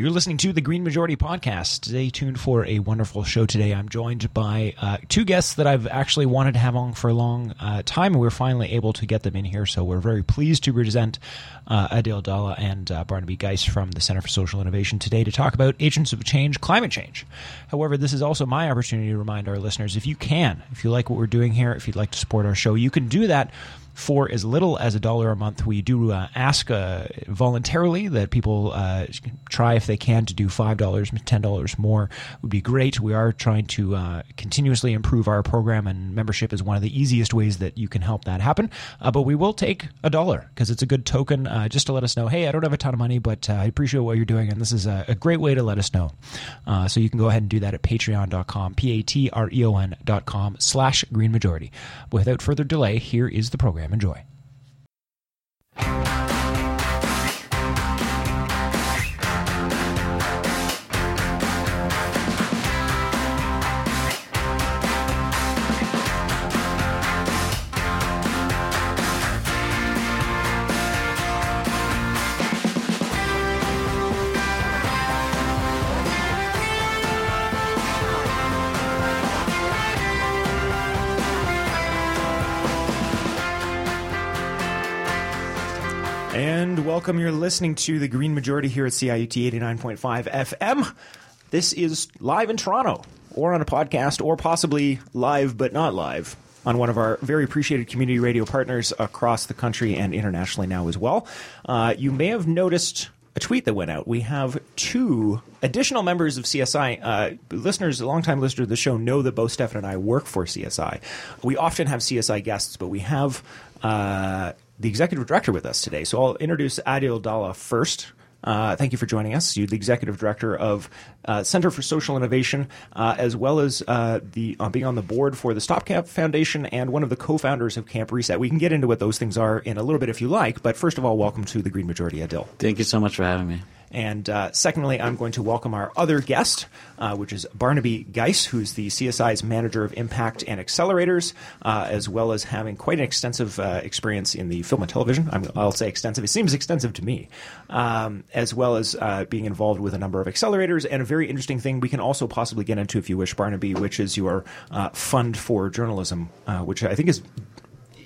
You're listening to the Green Majority Podcast. Stay tuned for a wonderful show today. I'm joined by uh, two guests that I've actually wanted to have on for a long uh, time, and we're finally able to get them in here. So we're very pleased to present uh, Adil Dhalla and uh, Barnaby Geis from the Center for Social Innovation today to talk about agents of change, climate change. However, this is also my opportunity to remind our listeners if you can, if you like what we're doing here, if you'd like to support our show, you can do that for as little as a dollar a month. We do uh, ask uh, voluntarily that people uh, try, if they can, to do $5, $10 more would be great. We are trying to uh, continuously improve our program, and membership is one of the easiest ways that you can help that happen. Uh, but we will take a dollar because it's a good token uh, just to let us know hey, I don't have a ton of money, but I appreciate what you're doing, and this is a, a great way to let us know. so you can go ahead and do that at patreon.com, P A T R E O N.com slash green majority. Without further delay, here is the program. Enjoy. Welcome. You're listening to the Green Majority here at CIUT 89.5 FM. This is live in Toronto, or on a podcast, or possibly live but not live on one of our very appreciated community radio partners across the country and internationally now as well. Uh, you may have noticed a tweet that went out. We have two additional members of CSI. Uh, listeners, longtime listeners of the show, know that both Stefan and I work for CSI. We often have CSI guests, but we have uh, the executive director with us today. So I'll introduce Adil Dhalla first. Uh, thank you for joining us. You're the executive director of uh, Center for Social Innovation, uh, as well as uh, the uh, being on the board for the Stopgap Foundation and one of the co-founders of Camp Reset. We can get into what those things are in a little bit if you like, but first of all, welcome to the Green Majority, Adil. Thank you so much for having me. And uh, secondly, I'm going to welcome our other guest, uh, which is Barnaby Geis, who's the CSI's manager of impact and accelerators, uh, as well as having quite an extensive uh, experience in the film and television. i will say extensive. It seems extensive to me, um, as well as uh, being involved with a number of accelerators. And a very interesting thing we can also possibly get into, if you wish, Barnaby, which is your uh, fund for journalism, which I think is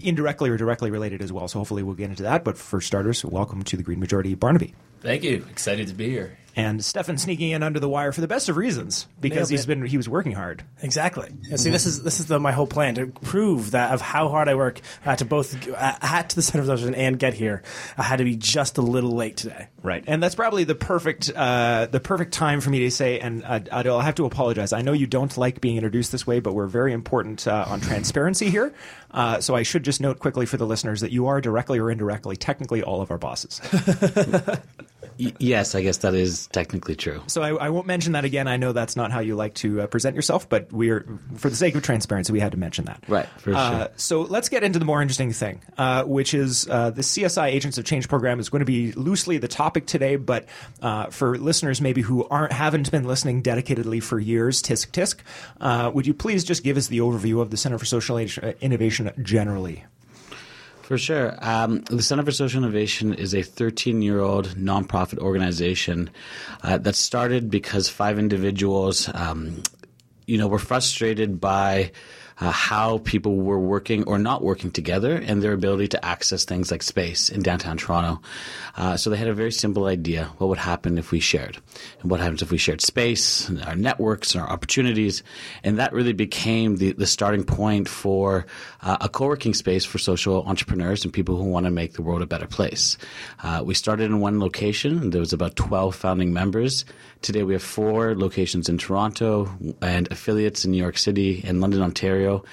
indirectly or directly related as well. So hopefully we'll get into that. But for starters, welcome to the Green Majority, Barnaby. Thank you. Excited to be here. And Stefan sneaking in under the wire for the best of reasons because he's been he was working hard. Exactly. And see, this is this is the, my whole plan to prove that of how hard I work uh, to both uh, at to the center of the and get here. I had to be just a little late today. Right, and that's probably the perfect uh, the perfect time for me to say. And uh, Adil, I have to apologize. I know you don't like being introduced this way, but we're very important uh, on transparency here. Uh, so I should just note quickly for the listeners that you are directly or indirectly, technically, all of our bosses. yes, I guess that is technically true. So I, I, won't mention that again. I know that's not how you like to uh, present yourself, but we're for the sake of transparency, we had to mention that. Right, for uh, sure. So let's get into the more interesting thing, uh, which is uh, the CSI Agents of Change program is going to be loosely the topic today, but uh, for listeners maybe who aren't haven't been listening dedicatedly for years, tisk tisk, uh, would you please just give us the overview of the Center for Social Innovation generally? For sure. Um, the Center for Social Innovation is a 13 year old nonprofit organization uh, that started because five individuals, um, you know, were frustrated by uh, how people were working or not working together and their ability to access things like space in downtown Toronto. Uh, so they had a very simple idea what would happen if we shared? And what happens if we shared space, and our networks, and our opportunities? And that really became the, the starting point for uh, a co working space for social entrepreneurs and people who want to make the world a better place. Uh, we started in one location, there was about 12 founding members. Today we have four locations in Toronto and affiliates in New York City and London, Ontario.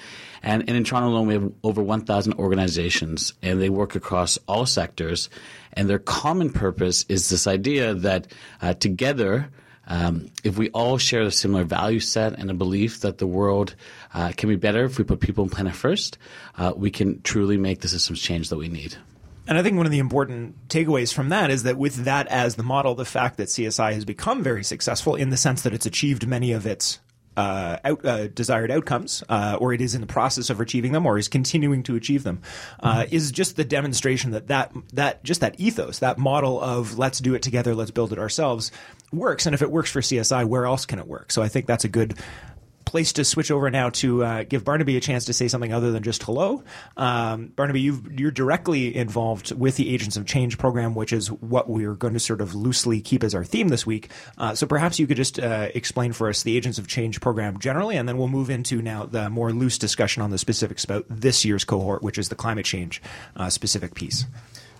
And, and in Toronto alone, we have over 1,000 organizations, and they work across all sectors. And their common purpose is this idea that uh, together, um, if we all share a similar value set and a belief that the world uh, can be better if we put people and planet first, uh, we can truly make the systems change that we need. And I think one of the important takeaways from that is that with that as the model, the fact that CSI has become very successful in the sense that it's achieved many of its uh, out, uh, desired outcomes, uh, or it is in the process of achieving them, or is continuing to achieve them, uh, is just the demonstration that that that just that ethos, that model of let's do it together, let's build it ourselves, works. And if it works for CSI, where else can it work? So I think that's a good place to switch over now to uh, give Barnaby a chance to say something other than just hello. Um, Barnaby, you are directly involved with the Agents of Change program, which is what we're going to sort of loosely keep as our theme this week. Uh, so perhaps you could just uh, explain for us the Agents of Change program generally, and then we'll move into now the more loose discussion on the specifics about this year's cohort, which is the climate change uh, specific piece.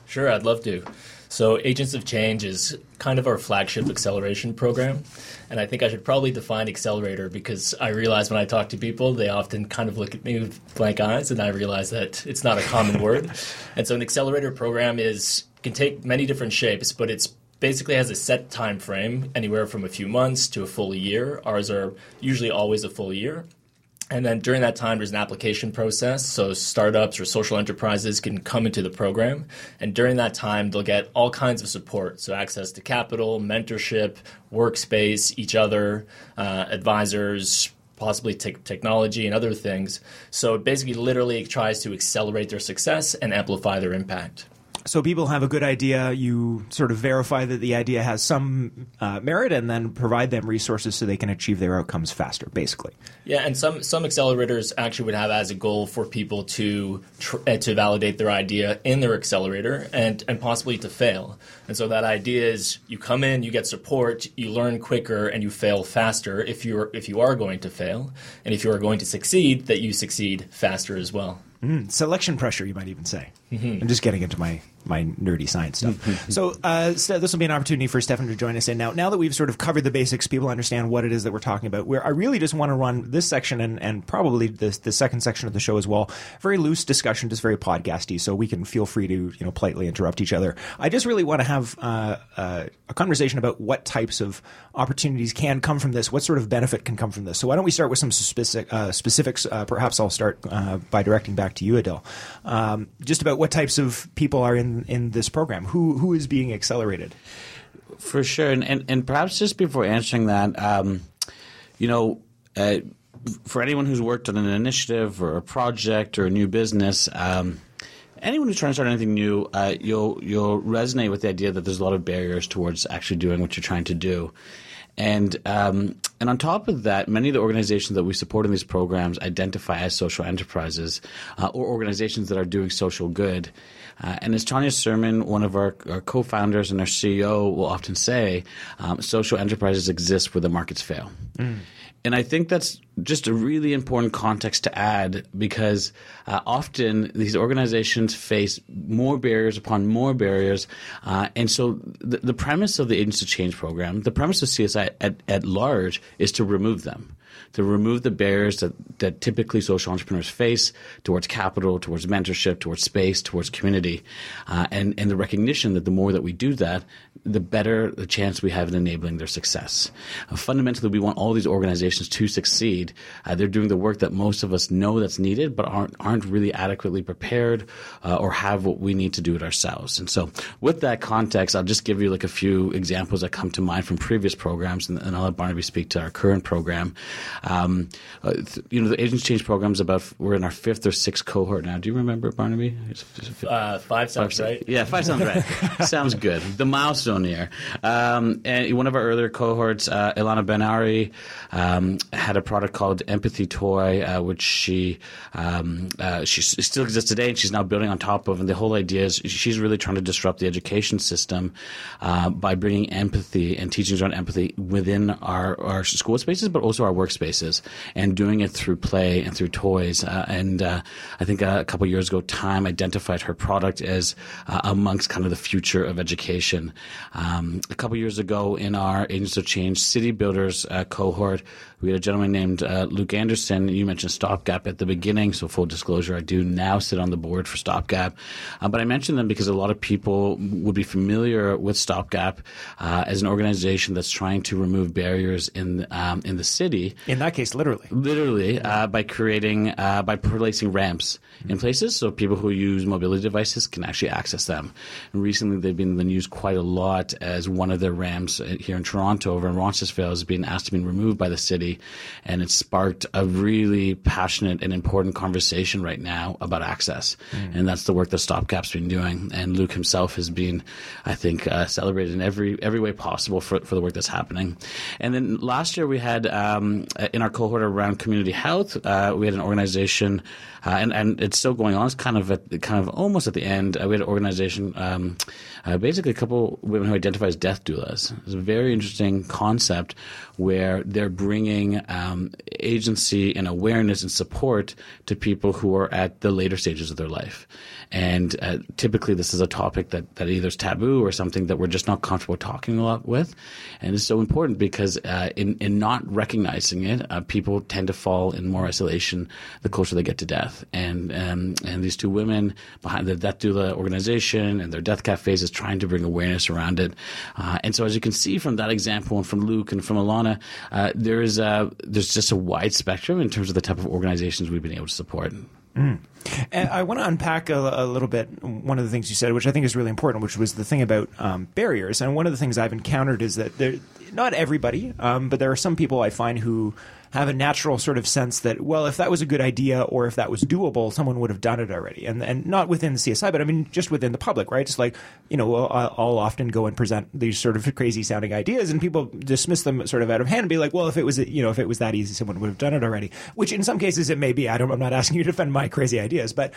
Sure, I'd love to. So, Agents of Change is kind of our flagship acceleration program. And I think I should probably define accelerator because I realize when I talk to people, they often kind of look at me with blank eyes, and I realize that it's not a common word. And so, an accelerator program is can take many different shapes, but it's basically has a set time frame, anywhere from a few months to a full year. Ours are usually always a full year. And then during that time, there's an application process. So startups or social enterprises can come into the program. And during that time, they'll get all kinds of support. So access to capital, mentorship, workspace, each other, uh, advisors, possibly te- technology and other things. So it basically literally tries to accelerate their success and amplify their impact so people have a good idea. You sort of verify that the idea has some uh, merit, and then provide them resources so they can achieve their outcomes faster. Basically, yeah. And some some accelerators actually would have as a goal for people to tr- uh, to validate their idea in their accelerator and and possibly to fail. And so that idea is you come in, you get support, you learn quicker, and you fail faster. If you're if you are going to fail, and if you are going to succeed, that you succeed faster as well. Mm, selection pressure, you might even say. Mm-hmm. I'm just getting into my my nerdy science stuff. Mm-hmm. so, uh, so this will be an opportunity for Stefan to join us in now. Now that we've sort of covered the basics, people understand what it is that we're talking about. Where I really just want to run this section and, and probably the the second section of the show as well. Very loose discussion, just very podcasty, so we can feel free to you know politely interrupt each other. I just really want to have uh, uh, a conversation about what types of opportunities can come from this, what sort of benefit can come from this. So why don't we start with some specific uh, specifics? Uh, perhaps I'll start uh, by directing back to you, Adil, um, just about what types of people are in in this program. Who who is being accelerated? For sure, and and, and perhaps just before answering that, um, you know. Uh, for anyone who's worked on an initiative or a project or a new business, um, anyone who's trying to start anything new, uh, you'll you'll resonate with the idea that there's a lot of barriers towards actually doing what you're trying to do. And um, and on top of that, many of the organizations that we support in these programs identify as social enterprises uh, or organizations that are doing social good. Uh, and as Tonya Surman, one of our, our, co-founders and our CEO, will often say, um, social enterprises exist where the markets fail. Mm. And I think that's just a really important context to add because uh, often these organizations face more barriers upon more barriers. Uh, and so the, the, premise of the Agents of Change program, the premise of CSI at, at large, is to remove them to remove the barriers that, that typically social entrepreneurs face towards capital, towards mentorship, towards space, towards community, uh, and, and the recognition that the more that we do that, the better the chance we have in enabling their success. Uh, fundamentally, we want all these organizations to succeed. Uh, they're doing the work that most of us know that's needed, but aren't aren't really adequately prepared uh, or have what we need to do it ourselves. And so, with that context, I'll just give you like a few examples that come to mind from previous programs, and, and I'll let Barnaby speak to our current program. Um, uh, th- you know, the Agents Change program is about we're in our fifth or sixth cohort now. Do you remember Barnaby? Uh, five sounds five, right. Yeah, five sounds right. sounds good. The milestone here. Um, and one of our earlier cohorts, uh, Ilana Ben-Ari, um, had a product called Empathy Toy, uh, which she um, uh, she still exists today, and she's now building on top of. And the whole idea is she's really trying to disrupt the education system uh, by bringing empathy and teachings around empathy within our, our school spaces, but also our workspaces, and doing it through play and through toys. Uh, and uh, I think a couple years ago, Time identified her product as amongst kind of the future of education. Um, a couple years ago, in our Agents of Change City Builders uh, cohort, we had a gentleman named uh, Luke Anderson. You mentioned Stopgap at the beginning, so full disclosure, I do now sit on the board for Stopgap. Uh, but I mentioned them because a lot of people would be familiar with Stopgap uh, as an organization that's trying to remove barriers in um, in the city In that case, literally. Literally, uh, by creating, uh, by placing ramps in places so people who use mobility devices can actually access them. And recently, they've been in the news quite a lot as one of their ramps here in Toronto over in Roncesvalles has been asked to be removed by the city. And it sparked a really passionate and important conversation right now about access. Mm. And that's the work that Stopgap's been doing. And Luke himself has been, I think, uh, celebrated in every, every way possible for, for the work that's happening. And then last year we had, um, in our cohort around community health, uh, we had an organization, uh, and, and it's still going on. It's kind of at, kind of almost at the end. Uh, we had an organization, um, uh, basically a couple women who identify as death doulas. It's a very interesting concept where they're bringing um, agency and awareness and support to people who are at the later stages of their life. And uh, typically, this is a topic that, that either is taboo or something that we're just not comfortable talking a lot with. And it's so important because uh, in, in not recognizing it, uh, people tend to fall in more isolation the closer they get to death. And, um, and these two women behind the Death Doula organization and their death cafes is trying to bring awareness around it. Uh, and so, as you can see from that example and from Luke and from Alana, uh, there is a, there's just a wide spectrum in terms of the type of organizations we've been able to support. Mm. And I want to unpack a, a, little bit one of the things you said, which I think is really important, which was the thing about um, barriers. And one of the things I've encountered is that there, not everybody, um, but there are some people I find who have a natural sort of sense that, well, if that was a good idea or if that was doable, someone would have done it already. And and not within the CSI, but I mean just within the public, right? Just like, you know, I'll, I'll often go and present these sort of crazy sounding ideas and people dismiss them sort of out of hand and be like, well, if it was, you know, if it was that easy, someone would have done it already. Which in some cases it may be. I don't, I'm not asking you to defend my crazy ideas, but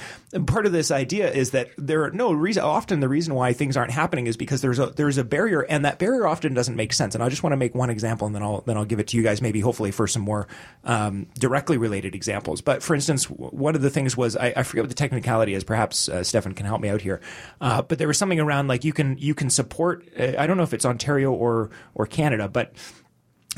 part of this idea is that there are no reason, often the reason why things aren't happening is because there's a, there's a barrier and that barrier often doesn't make sense. And I just want to make one example and then I'll, then I'll give it to you guys maybe hopefully for some more, um, directly related examples. But for instance, one of the things was I, I forget what the technicality is. Perhaps uh, Stefan can help me out here. Uh, but there was something around like you can you can support. Uh, I don't know if it's Ontario or or Canada, but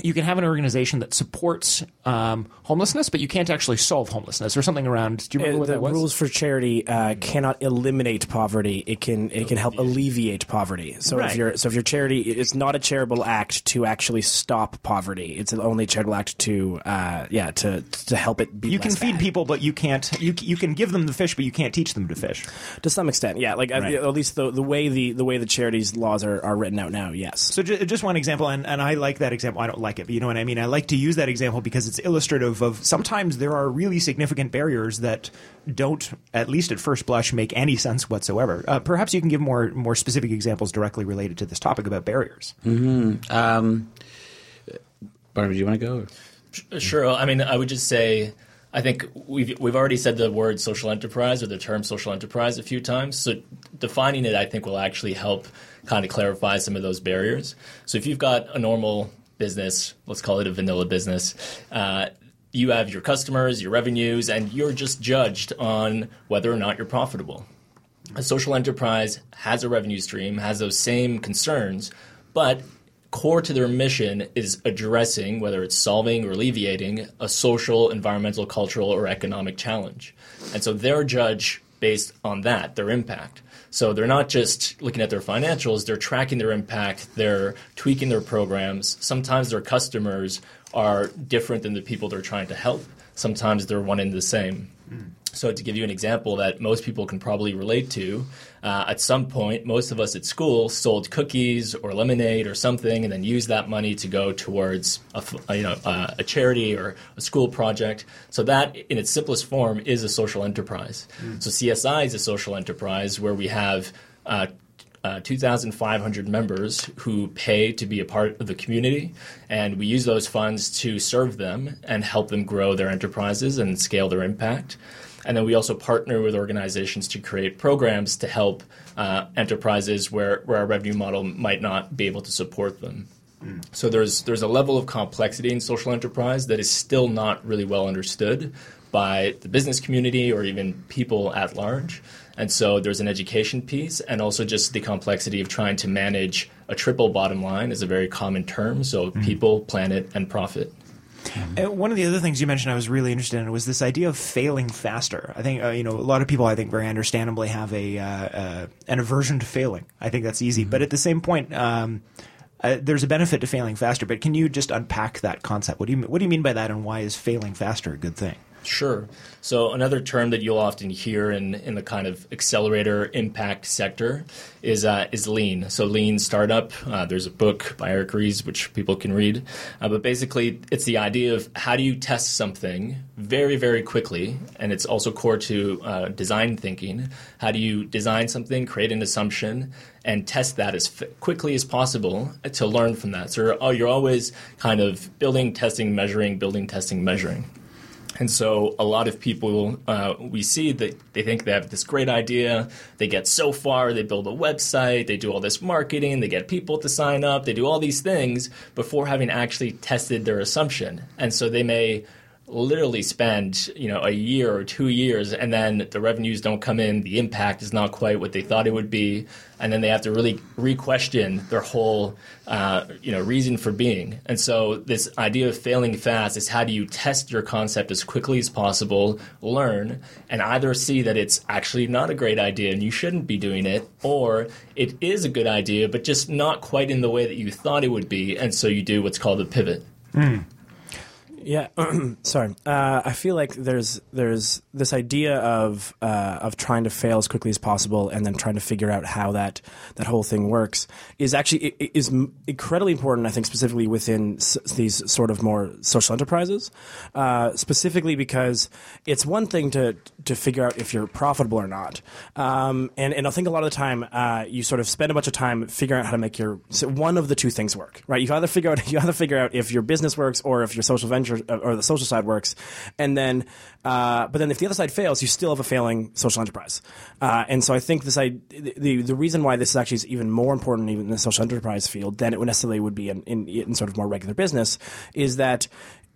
you can have an organization that supports um, homelessness, but you can't actually solve homelessness or something around. Do you remember uh, what the that was? rules for charity uh, cannot eliminate poverty. It can it can help alleviate poverty. So right. if your so if your charity it's not a charitable act to actually stop poverty. It's only a charitable act to uh, yeah to to help it be. You can feed bad. people, but you can't. You you can give them the fish, but you can't teach them to fish. To some extent, yeah. Like right. at least the the way the the way the charities laws are, are written out now. Yes. So just one example, and, and I like that example. I don't like it, you know what I mean. I like to use that example because it's illustrative of sometimes there are really significant barriers that don't, at least at first blush, make any sense whatsoever. Uh, perhaps you can give more more specific examples directly related to this topic about barriers. Mm-hmm. Um, Barnaby, do you want to go? Sure. I mean, I would just say. I think we've we've already said the word social enterprise or the term social enterprise a few times. So defining it, I think, will actually help kind of clarify some of those barriers. So if you've got a normal business, let's call it a vanilla business, uh, you have your customers, your revenues, and you're just judged on whether or not you're profitable. A social enterprise has a revenue stream, has those same concerns, but core to their mission is addressing, whether it's solving or alleviating, a social, environmental, cultural, or economic challenge. And so they're judged based on that, their impact. So they're not just looking at their financials, they're tracking their impact, they're tweaking their programs. Sometimes their customers are different than the people they're trying to help. Sometimes they're one and the same. Mm. So, to give you an example that most people can probably relate to, uh, at some point, most of us at school sold cookies or lemonade or something, and then used that money to go towards a, you know uh, a charity or a school project. So that, in its simplest form, is a social enterprise. Mm. So CSI is a social enterprise where we have. Uh, uh, 2,500 members who pay to be a part of the community, and we use those funds to serve them and help them grow their enterprises and scale their impact. And then we also partner with organizations to create programs to help uh, enterprises where, where our revenue model might not be able to support them. Mm. So there's there's a level of complexity in social enterprise that is still not really well understood by the business community or even people at large. And so there's an education piece and also just the complexity of trying to manage a triple bottom line is a very common term. So mm. people, planet, and profit. Mm-hmm. one of the other things you mentioned I was really interested in was this idea of failing faster. I think uh, you know a lot of people I think very understandably have a uh, uh, an aversion to failing. I think that's easy, mm-hmm. but at the same point. Um, uh, there's a benefit to failing faster, but can you just unpack that concept? What do you what do you mean by that, and why is failing faster a good thing? Sure. So another term that you'll often hear in, in the kind of accelerator impact sector is uh, is lean. So lean startup. Uh, there's a book by Eric Ries which people can read, uh, but basically it's the idea of how do you test something very very quickly, and it's also core to uh, design thinking. How do you design something, create an assumption, and test that as f- quickly as possible to learn from that. So you're, you're always kind of building, testing, measuring, building, testing, measuring. And so a lot of people uh, we see that they think they have this great idea. They get so far, they build a website, they do all this marketing, they get people to sign up, they do all these things before having actually tested their assumption. And so they may literally spend you know a year or two years and then the revenues don't come in the impact is not quite what they thought it would be and then they have to really re-question their whole uh, you know reason for being and so this idea of failing fast is how do you test your concept as quickly as possible learn and either see that it's actually not a great idea and you shouldn't be doing it or it is a good idea but just not quite in the way that you thought it would be and so you do what's called a pivot mm. Yeah, sorry. Uh, I feel like there's there's this idea of uh, of trying to fail as quickly as possible and then trying to figure out how that that whole thing works is actually is incredibly important. I think specifically within s- these sort of more social enterprises, uh, specifically because it's one thing to to figure out if you're profitable or not, um, and and I think a lot of the time uh, you sort of spend a bunch of time figuring out how to make your one of the two things work. Right? You either figure out you either figure out if your business works or if your social venture or the social side works, and then uh, but then if the other side fails, you still have a failing social enterprise. Uh, and so I think this I, the the reason why this is actually is even more important even in the social enterprise field than it would necessarily would be in, in, in sort of more regular business is that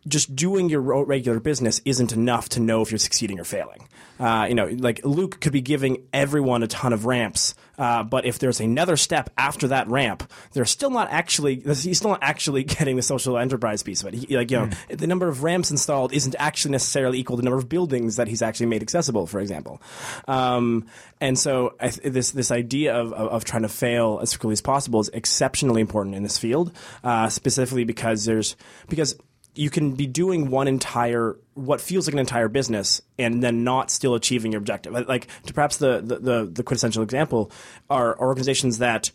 just doing your regular business isn't enough to know if you're succeeding or failing. Uh, you know, like Luke could be giving everyone a ton of ramps, uh, but if there's another step after that ramp, they're still not actually he's still not actually getting the social enterprise piece of it. He, like you know, mm. the number of ramps installed isn't actually necessarily equal to the number of buildings that he's actually made accessible, for example. Um, and so th- this this idea of, of, of, trying to fail as quickly as possible is exceptionally important in this field, uh, specifically because there's because you can be doing one entire what feels like an entire business and then not still achieving your objective. Like to perhaps the the, the, the quintessential example are organizations that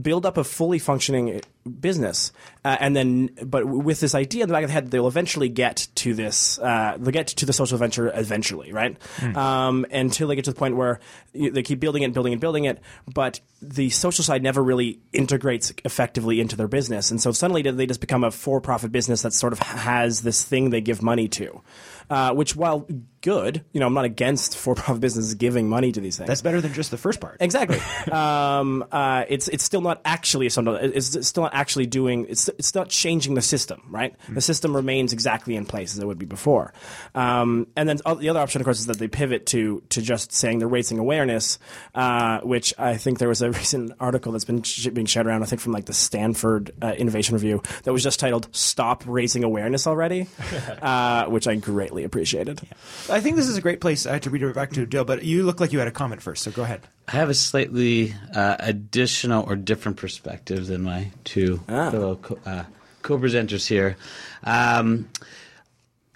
build up a fully functioning business, uh, and then but with this idea in the back of the head, they'll eventually get to this. Uh, they'll get to the social venture eventually, right? Mm. Um, until they get to the point where they keep building it, and building and building it, but the social side never really integrates effectively into their business, and so suddenly they just become a for-profit business that sort of has this thing they give money to uh, which while good, you know, I'm not against for-profit businesses giving money to these things. That's better than just the first part. Exactly. um, uh, it's it's still not actually something. It's still not actually doing. It's it's not changing the system, right? Mm. The system remains exactly in place as it would be before. Um, and then the other option, of course, is that they pivot to to just saying they're raising awareness, uh, which I think there was a recent article that's been sh- being shared around. I think from like the Stanford uh, Innovation Review that was just titled "Stop Raising Awareness Already," uh, which I greatly greatly appreciated. Yeah. I think this is a great place uh, to redirect back to Dale, but you look like you had a comment first, so go ahead. I have a slightly uh, additional or different perspective than my two ah. fellow co- uh, presenters here. Um,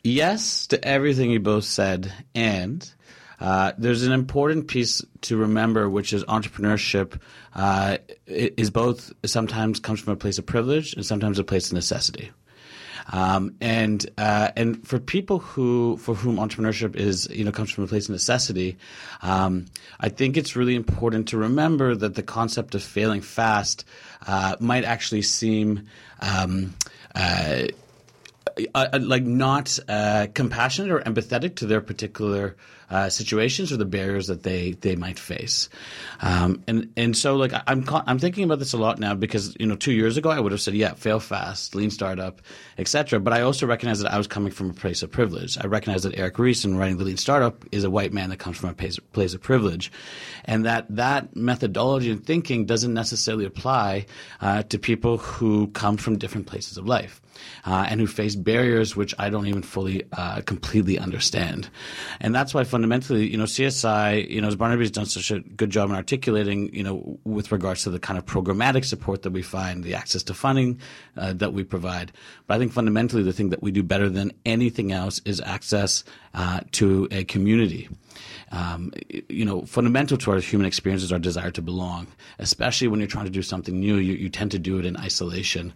yes to everything you both said, and uh, there's an important piece to remember, which is entrepreneurship uh, is both sometimes comes from a place of privilege and sometimes a place of necessity. Um, and uh, and for people who for whom entrepreneurship is you know comes from a place of necessity, um, I think it's really important to remember that the concept of failing fast uh, might actually seem. Um, uh, uh, uh, like not uh, compassionate or empathetic to their particular uh, situations or the barriers that they they might face. Um, and and so like I'm I'm thinking about this a lot now because you know two years ago I would have said yeah fail fast lean startup etc. But I also recognize that I was coming from a place of privilege. I recognize that Eric Ries in writing the lean startup is a white man that comes from a place, place of privilege, and that that methodology and thinking doesn't necessarily apply uh, to people who come from different places of life uh, and who face barriers which I don't even fully uh, completely understand. And that's why fundamentally, you know, CSI, you know, as Barnaby's done such a good job in articulating, you know, with regards to the kind of programmatic support that we find, the access to funding uh, that we provide. But I think fundamentally, the thing that we do better than anything else is access uh, to a community. Um, you know, fundamental to our human experience is our desire to belong, especially when you're trying to do something new. You, you tend to do it in isolation.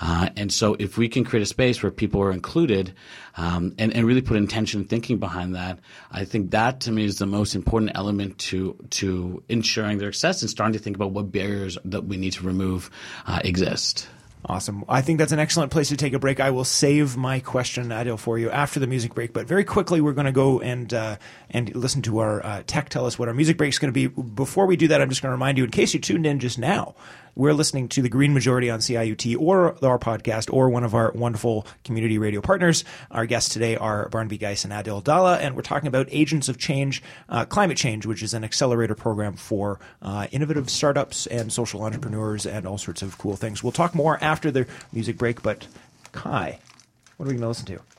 Uh, and so, if we can create a space where people are included um, and, and really put intention and thinking behind that, I think that to me is the most important element to, to ensuring their success and starting to think about what barriers that we need to remove uh, exist. Awesome. I think that's an excellent place to take a break. I will save my question, Adil, for you after the music break. But very quickly, we're going to go and uh, and listen to our uh, tech tell us what our music break is going to be. Before we do that, I'm just going to remind you, in case you tuned in just now, we're listening to the Green Majority on CIUT or our podcast or one of our wonderful community radio partners. Our guests today are Barnaby Geis and Adil Dhalla, and we're talking about Agents of Change, uh, Climate Change, which is an accelerator program for uh, innovative startups and social entrepreneurs and all sorts of cool things. We'll talk more after the music break, but Kai, what are we going to listen to? to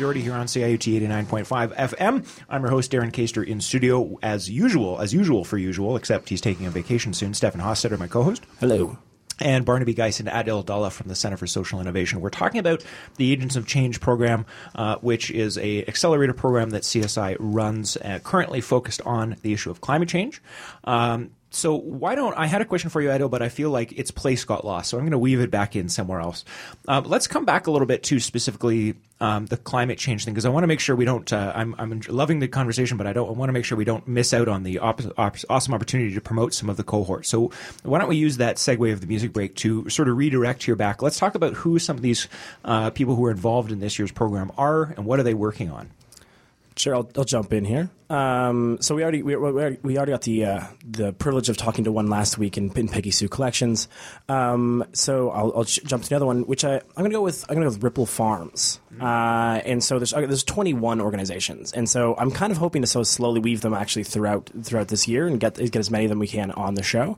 Majority here on CIUT 89.5 FM. I'm your host, Darren Caster, in studio as usual, as usual for usual, except he's taking a vacation soon. Stefan Hostetter, my co-host. Hello and Barnaby Geis and Adil Dhalla from the Center for Social Innovation. We're talking about the Agents of Change program, uh, which is a accelerator program that CSI runs, uh, currently focused on the issue of climate change. Um, so why don't I had a question for you, Edo, but I feel like its place got lost, so I'm going to weave it back in somewhere else. Um, let's come back a little bit to specifically um, the climate change thing because I want to make sure we don't. Uh, I'm I'm loving the conversation, but I don't. Want to make sure we don't miss out on the op- op- awesome opportunity to promote some of the cohorts. So why don't we use that segue of the music break to sort of redirect here back? Let's talk about who some of these uh, people who are involved in this year's program are and what are they working on. Sure, I'll, I'll jump in here. Um, so we already we, we already got the uh, the privilege of talking to one last week in, in Peggy Sue Collections. Um, so I'll, I'll jump to the other one, which I I'm going to go with I'm to go with Ripple Farms. Mm-hmm. Uh, and so there's there's 21 organizations, and so I'm kind of hoping to so slowly weave them actually throughout throughout this year and get get as many of them we can on the show.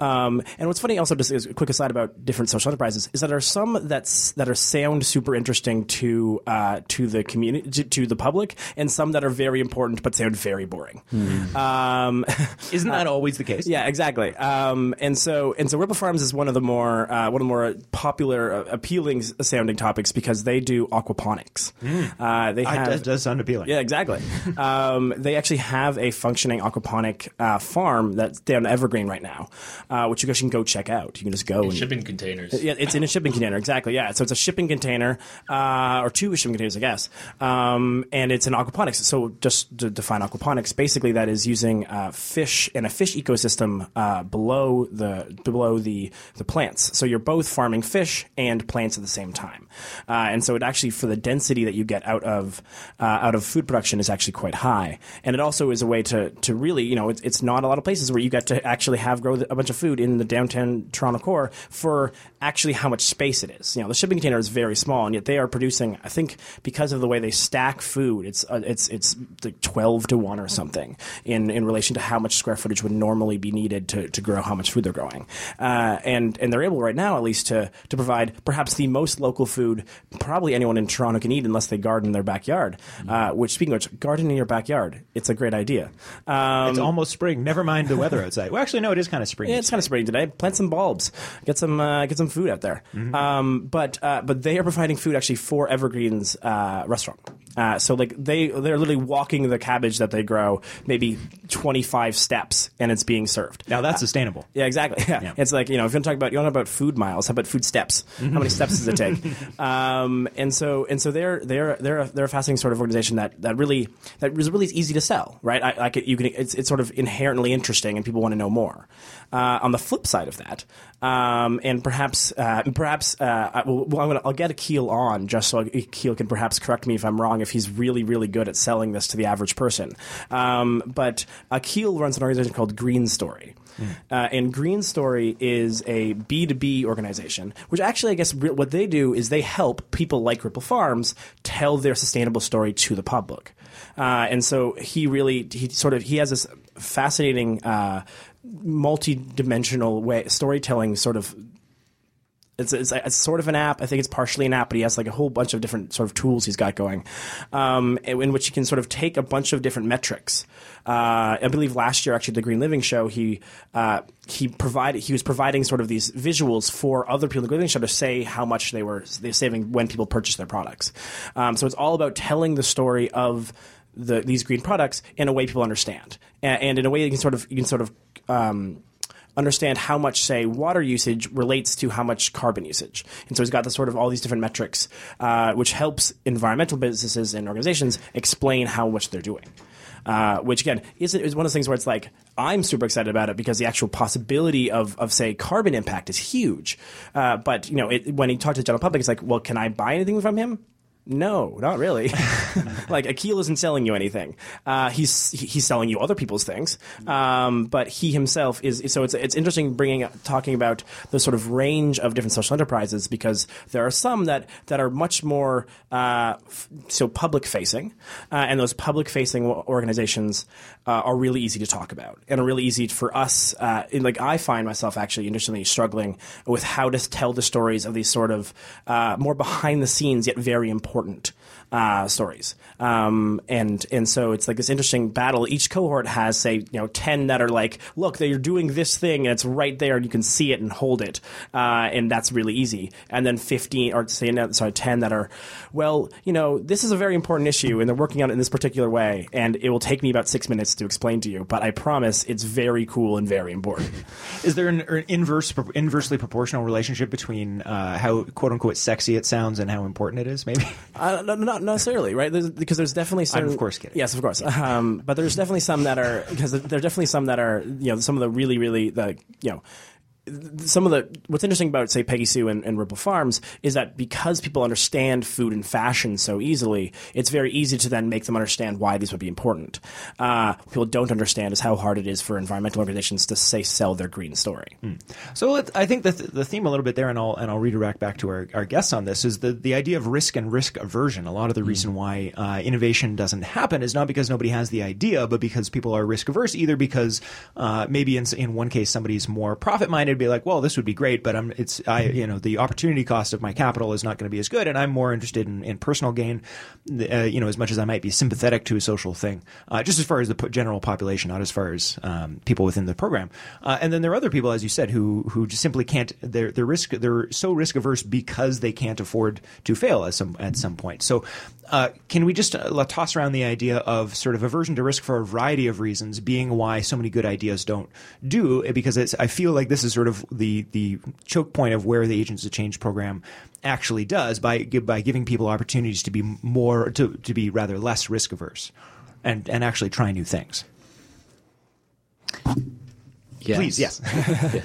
Um, and what's funny, also just a quick aside about different social enterprises, is that there are some that's that are sound super interesting to uh, to the community to, to the public, and some that are very important but sound very boring. Mm. Um, Isn't that always the case? Yeah, exactly. Um, and so and so Ripple Farms is one of the more uh, one of the more popular, uh, appealing sounding topics because they do aquaponics. Mm. Uh, they have, that does sound appealing. Yeah, exactly. um, they actually have a functioning aquaponic uh, farm that's down Evergreen right now, uh, which you guys can go check out. You can just go in and, shipping containers. Yeah, it's in a shipping container. Exactly. Yeah. So it's a shipping container uh, or two shipping containers, I guess. Um, and it's an aquaponics. So just to define aquaponics. Basically, that is using uh, fish in a fish ecosystem uh, below the below the the plants. So you're both farming fish and plants at the same time, uh, and so it actually for the density that you get out of uh, out of food production is actually quite high. And it also is a way to to really you know it's, it's not a lot of places where you get to actually have grow a bunch of food in the downtown Toronto core for actually how much space it is. You know, the shipping container is very small, and yet they are producing. I think because of the way they stack food, it's uh, it's it's like twelve to one or something in, in relation to how much square footage would normally be needed to, to grow how much food they're growing. Uh, and, and they're able right now, at least, to, to provide perhaps the most local food probably anyone in Toronto can eat unless they garden in their backyard. Uh, which, speaking of which, garden in your backyard, it's a great idea. Um, it's almost spring. Never mind the weather outside. Well, actually, no, it is kind of spring. Yeah, it's kind of spring today. Plant some bulbs. Get some uh, get some food out there. Mm-hmm. Um, but uh, but they are providing food actually for Evergreen's uh, restaurant. Uh, so like they they're literally walking the cabbage that they grow maybe 25 steps and it's being served. Now that's uh, sustainable. Yeah, exactly. Yeah. yeah. It's like, you know, if you want to talk about you want to talk about food miles, how about food steps? How many steps does it take? um, and so and so they're they're they're a, they're a fascinating sort of organization that that really that is really easy to sell, right? I, like you can it's it's sort of inherently interesting and people want to know more. Uh, on the flip side of that, um, and perhaps uh, perhaps uh, I, well, I'm gonna, I'll get Akil on just so Akil can perhaps correct me if I'm wrong if he's really really good at selling this to the average person. Um, but Akil runs an organization called Green Story. Mm. Uh, and Green Story is a B2B organization, which actually, I guess, re- what they do is they help people like Ripple Farms tell their sustainable story to the public. Uh, and so he really, he sort of, he has this fascinating uh, multi-dimensional way storytelling sort of It's, it's, it's sort of an app. I think it's partially an app, but he has like a whole bunch of different sort of tools he's got going, um, in, which you can sort of take a bunch of different metrics. Uh, I believe last year, actually, the Green Living Show, he uh, he provided he was providing sort of these visuals for other people in the Green Living Show to say how much they were they were saving when people purchase their products. Um, so it's all about telling the story of the, these green products in a way people understand, and, and in a way you can sort of you can sort of um, understand how much, say, water usage relates to how much carbon usage. And so he's got the sort of all these different metrics, uh, which helps environmental businesses and organizations explain how much they're doing. Uh, which again is, is one of those things where it's like I'm super excited about it because the actual possibility of, of say carbon impact is huge. Uh, but you know, it, when he talked to the general public, it's like, well, can I buy anything from him? No, not really. like Akil isn't selling you anything. Uh, he's he's selling you other people's things, um, but he himself is. So it's it's interesting bringing talking about the sort of range of different social enterprises because there are some that that are much more uh, f- so public facing, uh, and those public facing organizations uh, are really easy to talk about and are really easy for us. Uh, in, like I find myself actually interestingly struggling with how to tell the stories of these sort of uh, more behind the scenes yet very important important uh, stories. Um, and and so it's like this interesting battle. Each cohort has say you know ten that are like, look, they're doing this thing, and it's right there, and you can see it and hold it, uh, and that's really easy. And then fifteen or say sorry ten that are, well, you know, this is a very important issue, and they're working on it in this particular way, and it will take me about six minutes to explain to you, but I promise it's very cool and very important. Is there an, an inverse, inversely proportional relationship between uh, how quote unquote sexy it sounds and how important it is? Maybe uh, not necessarily, right? There's, because there's definitely some. I'm of course kidding. Yes, of course. Um, but there's definitely some that are because there are definitely some that are you know some of the really really the you know some of the what's interesting about say Peggy Sue and, and, Ripple Farms is that because people understand food and fashion so easily, it's very easy to then make them understand why these would be important. Uh, people don't understand is how hard it is for environmental organizations to say sell their green story. Mm. So I think the, the theme a little bit there, and I'll and I'll redirect back to our, our guests on this is the the idea of risk and risk aversion. A lot of the mm. reason why uh, innovation doesn't happen is not because nobody has the idea, but because people are risk averse. Either because uh, maybe in in one case somebody's more profit minded be like, well, this would be great, but I'm, it's, I, you know, the opportunity cost of my capital is not going to be as good, and I'm more interested in, in personal gain, uh, you know, as much as I might be sympathetic to a social thing, uh, just as far as the general population, not as far as um, people within the program. Uh, and then there are other people, as you said, who who just simply can't. They're they're risk they're so risk averse because they can't afford to fail at some at some point. So uh, can we just uh, toss around the idea of sort of aversion to risk for a variety of reasons being why so many good ideas don't do? Because I feel like this is sort of the the choke point of where the Agents of Change program actually does by by giving people opportunities to be more to to be rather less risk averse and and actually try new things. Yes. Please, yes. yeah.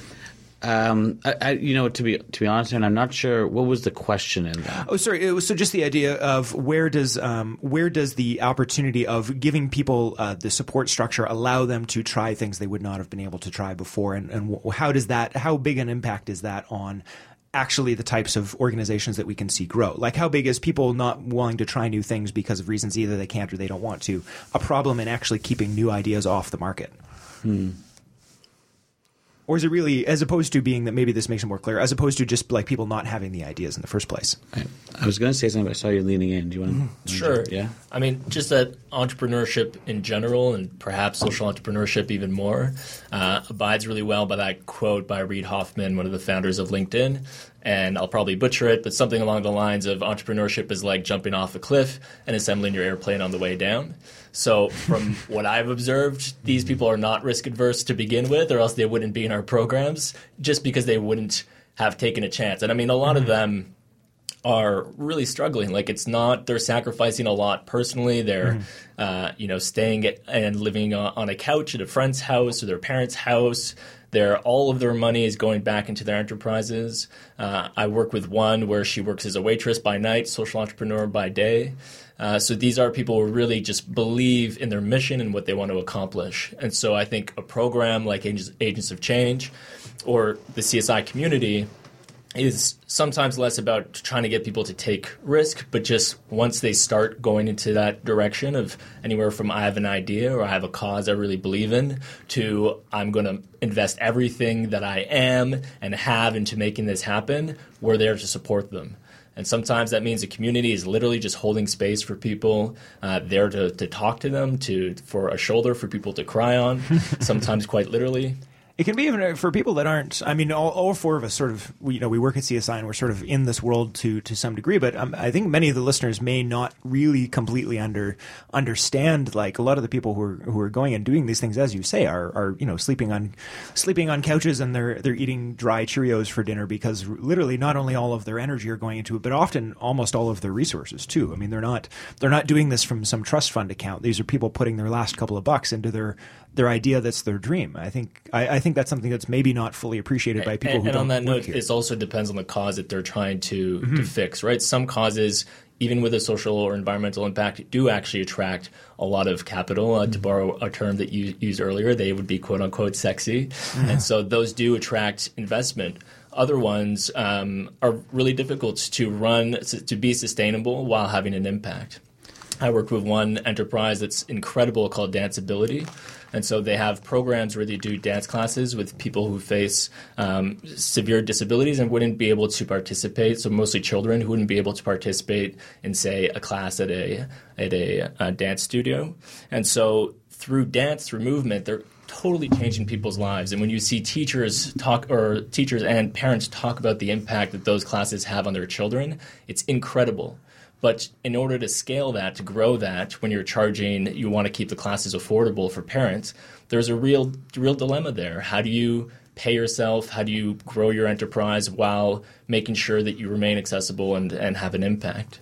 Um, I, I, you know, to be to be honest, and I'm not sure what was the question in that. Oh, sorry. It was so just the idea of where does um, where does the opportunity of giving people uh, the support structure allow them to try things they would not have been able to try before, and, and how does that how big an impact is that on actually the types of organizations that we can see grow. Like how big is people not willing to try new things because of reasons either they can't or they don't want to, a problem in actually keeping new ideas off the market. Hmm or is it really as opposed to being that maybe this makes it more clear as opposed to just like people not having the ideas in the first place? I, I was going to say something but i saw you leaning in. Do you want to mm-hmm. sure. yeah? I mean just that entrepreneurship in general and perhaps social entrepreneurship even more uh, abides really well by that quote by reid hoffman one of the founders of linkedin. And I'll probably butcher it, but something along the lines of entrepreneurship is like jumping off a cliff and assembling your airplane on the way down. So, from what I've observed, these people are not risk adverse to begin with, or else they wouldn't be in our programs just because they wouldn't have taken a chance. And I mean, a lot of mm-hmm. them are really struggling. Like it's not they're sacrificing a lot personally. They're mm-hmm. uh, you know staying at, and living on a couch at a friend's house or their parents' house. Their all of their money is going back into their enterprises. Uh, I work with one where she works as a waitress by night, social entrepreneur by day. Uh, so these are people who really just believe in their mission and what they want to accomplish. And so I think a program like Agents, Agents of Change or the CSI community is sometimes less about trying to get people to take risk, but just once they start going into that direction of anywhere from I have an idea or I have a cause I really believe in to I'm going to invest everything that I am and have into making this happen, we're there to support them. And sometimes that means the community is literally just holding space for people, uh, there to, to talk to them, to for a shoulder for people to cry on, sometimes quite literally. It can be even uh, for people that aren't. I mean, all, all four of us sort of, we, you know, we work at CSI and we're sort of in this world to to some degree. But um, I think many of the listeners may not really completely under understand. Like a lot of the people who are who are going and doing these things, as you say, are are you know sleeping on sleeping on couches and they're they're eating dry Cheerios for dinner because literally not only all of their energy are going into it, but often almost all of their resources too. I mean, they're not they're not doing this from some trust fund account. These are people putting their last couple of bucks into their their idea that's their dream. I think I, I think that's something that's maybe not fully appreciated by people and, who and don't on that note, here. it also depends on the cause that they're trying to Mm-hmm. to fix. Right, some causes. Even with a social or environmental impact, do actually attract a lot of capital. Uh, Mm-hmm. To borrow a term that you used earlier, they would be quote unquote sexy, Mm-hmm. and so those do attract investment. Other ones um, are really difficult to run to be sustainable while having an impact. I worked with one enterprise that's incredible called Danceability. And so they have programs where they do dance classes with people who face um, severe disabilities and wouldn't be able to participate. So mostly children who wouldn't be able to participate in, say, a class at a at a, uh dance studio. And so through dance, through movement, they're totally changing people's lives. And when you see teachers talk or teachers and parents talk about the impact that those classes have on their children, it's incredible. But in order to scale that, to grow that, when you're charging, you want to keep the classes affordable for parents. There's a real, real dilemma there. How do you pay yourself? How do you grow your enterprise while making sure that you remain accessible and, and have an impact?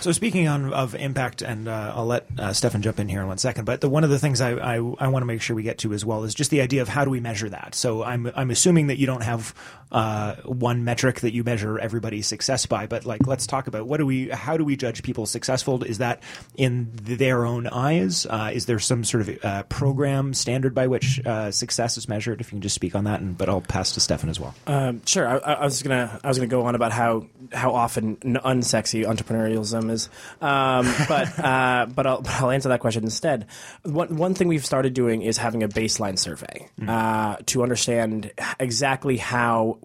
So speaking on, of impact, and uh, I'll let uh, Stefan jump in here in one second. But the, one of the things I, I, I want to make sure we get to as well is just the idea of how do we measure that. So I'm I'm assuming that you don't have uh, one metric that you measure everybody's success by, but like let's talk about what do we how do we judge people successful? Is that in their own eyes? Uh, is there some sort of uh, program standard by which uh, success is measured? If you can just speak on that, and but I'll pass to Stefan as well. Um, sure. I, I was gonna I was gonna go on about how how often unsexy entrepreneurialism is, um, but uh, but I'll, but I'll answer that question instead. One one thing we've started doing is having a baseline survey uh, to understand exactly how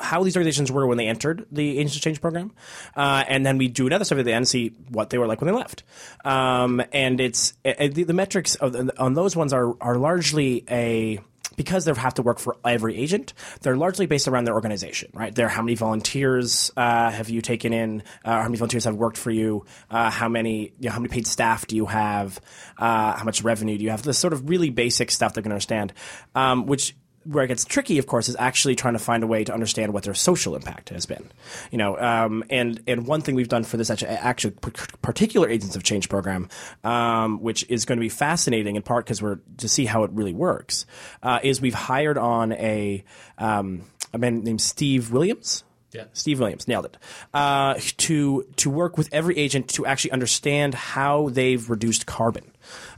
how these organizations were when they entered the Agents of Change program, uh, and then we do another survey at the end see what they were like when they left. Um, and it's uh, the, the metrics of, on those ones are are largely a because they have to work for every agent, they're largely based around their organization, right? They're how many volunteers uh, have you taken in? Uh, how many volunteers have worked for you? Uh, how many you know, how many paid staff do you have? Uh, how much revenue do you have? This sort of really basic stuff going to understand, um, which where it gets tricky, of course, is actually trying to find a way to understand what their social impact has been. You know, um, and and one thing we've done for this actually, actually particular Agents of Change program, um, which is going to be fascinating in part because we're to see how it really works, uh, is we've hired on a um, a man named Steve Williams. Yeah. Steve Williams nailed it. Uh, to to work with every agent to actually understand how they've reduced carbon.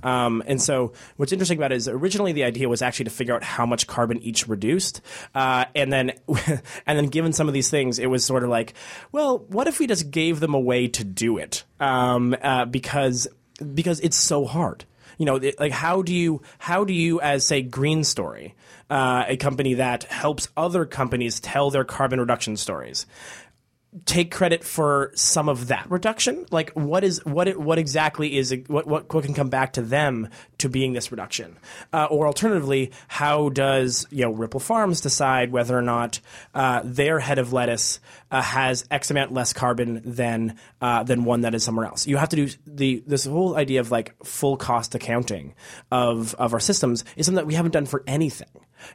Um, and so, what's interesting about it is originally the idea was actually to figure out how much carbon each reduced, uh, and then and then given some of these things, it was sort of like, well, what if we just gave them a way to do it? Um, uh, because because it's so hard. You know like how do you how do you as say green story uh, a company that helps other companies tell their carbon reduction stories take credit for some of that reduction? Like what is what it, what exactly is what, what can come back to them to being this reduction? Uh, or alternatively how does you know ripple farms decide whether or not uh, their head of lettuce uh, has x amount less carbon than uh, than one that is somewhere else? You have to do the this whole idea of like full cost accounting of of our systems is something that we haven't done for anything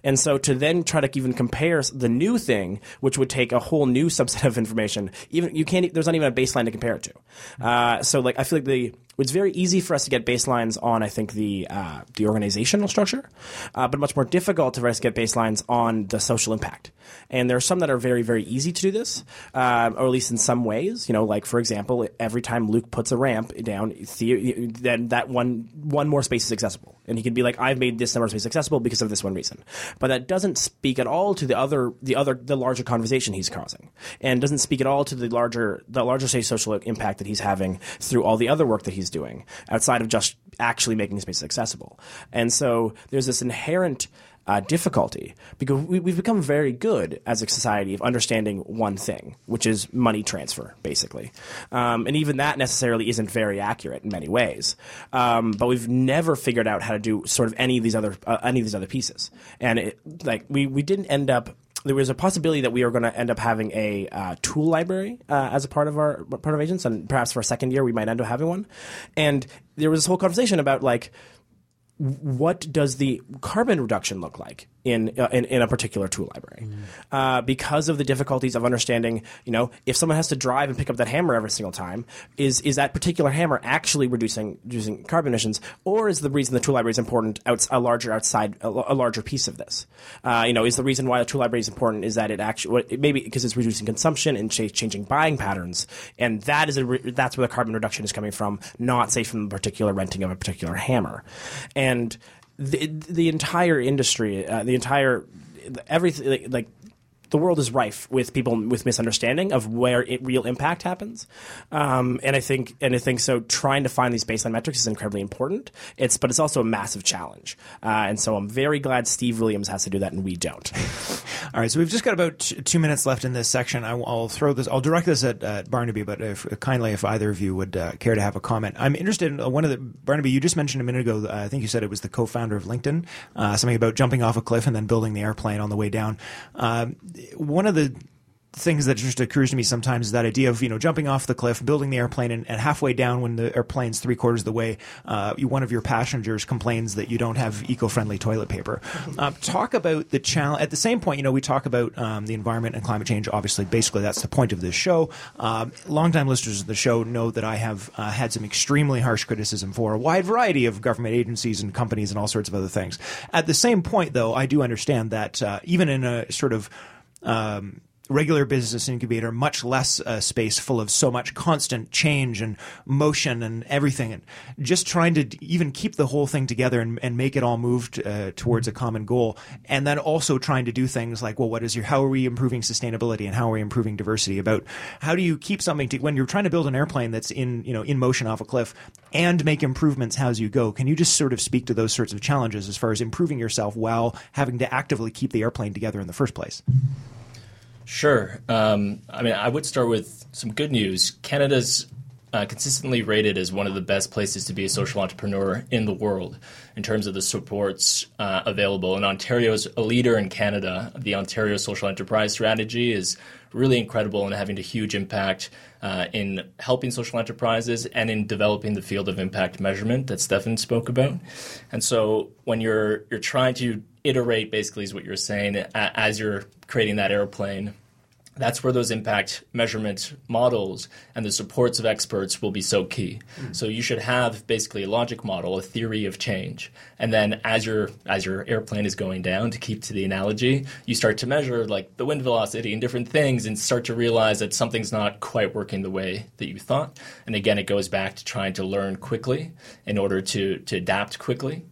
and so to then try to even compare the new thing, which would take a whole new subset of information, even you can't. There's not even a baseline to compare it to. Uh, so like I feel like the it's very easy for us to get baselines on, I think, the uh, the organizational structure, uh, but much more difficult for us to get baselines on the social impact. And there are some that are very, very easy to do this, uh, or at least in some ways. You know, like for example, every time Luke puts a ramp down, the, then that one one more space is accessible, and he can be like, "I've made this number of space accessible because of this one reason." But that doesn't speak at all to the other, the other, the larger conversation he's causing, and doesn't speak at all to the larger, the larger say social impact that he's having through all the other work that he's doing outside of just actually making spaces accessible. And so there's this inherent uh, difficulty because we, have become very good as a society of understanding one thing, which is money transfer, basically. Um, and even that necessarily isn't very accurate in many ways. Um, but we've never figured out how to do sort of any of these other uh, any of these other pieces. And it, like we we didn't end up there was a possibility that we were going to end up having a uh, tool library uh, as a part of our part of agents, and perhaps for a second year we might end up having one. And there was this whole conversation about like what does the carbon reduction look like in uh, in, in, a particular tool library? Mm. uh, because of the difficulties of understanding you know if someone has to drive and pick up that hammer every single time is is that particular hammer actually reducing reducing carbon emissions or is the reason the tool library is important outs- a larger outside a, a, larger piece of this? Uh, you know is the reason why the tool library is important is that it actually maybe because it's reducing consumption and ch- changing buying patterns and that is a re- that's where the carbon reduction is coming from not say from the particular renting of a particular hammer. And and the the entire industry, uh, the entire everything like, like the world is rife with people with misunderstanding of where it, real impact happens. Um, and I think, and I think so. Trying to find these baseline metrics is incredibly important. It's, but it's also a massive challenge. Uh, and so I'm very glad Steve Williams has to do that, and we don't. All right, so we've just got about two minutes left in this section. I, will throw this. I'll direct this at, at Barnaby, but if, kindly, if either of you would uh, care to have a comment, I'm interested in uh, one of the Barnaby. You just mentioned a minute ago. Uh, I think you said it was the co-founder of LinkedIn. Uh, something about jumping off a cliff and then building the airplane on the way down. Um, one of the things that just occurs to me sometimes is that idea of you know jumping off the cliff, building the airplane, and, and halfway down when the airplane's three quarters of the way, uh, you, one of your passengers complains that you don't have eco-friendly toilet paper. Uh, talk about the challenge. At the same point, you know we talk about um, the environment and climate change. Obviously, basically that's the point of this show. Um, longtime listeners of the show know that I have uh, had some extremely harsh criticism for a wide variety of government agencies and companies and all sorts of other things. At the same point, though, I do understand that uh, even in a sort of um, regular business incubator, much less a space full of so much constant change and motion and everything. And just trying to even keep the whole thing together and, and make it all move uh, towards a common goal. And then also trying to do things like, well, what is your, how are we improving sustainability and how are we improving diversity about how do you keep something to, when you're trying to build an airplane that's in, you know, in motion off a cliff and make improvements as you go. Can you just sort of speak to those sorts of challenges as far as improving yourself while having to actively keep the airplane together in the first place? Sure. Um, I mean, I would start with some good news. Canada's uh, consistently rated as one of the best places to be a social entrepreneur in the world in terms of the supports uh, available. And Ontario is a leader in Canada. The Ontario Social Enterprise Strategy is really incredible and having a huge impact uh, in helping social enterprises and in developing the field of impact measurement that Stefan spoke about. And so when you're you're trying to iterate, basically, is what you're saying as you're creating that airplane that's where those impact measurement models and the supports of experts will be so key. Mm. So you should have basically a logic model, a theory of change, and then as your as your airplane is going down, to keep to the analogy, you start to measure like the wind velocity and different things, and start to realize that something's not quite working the way that you thought. And again, it goes back to trying to learn quickly in order to to adapt quickly.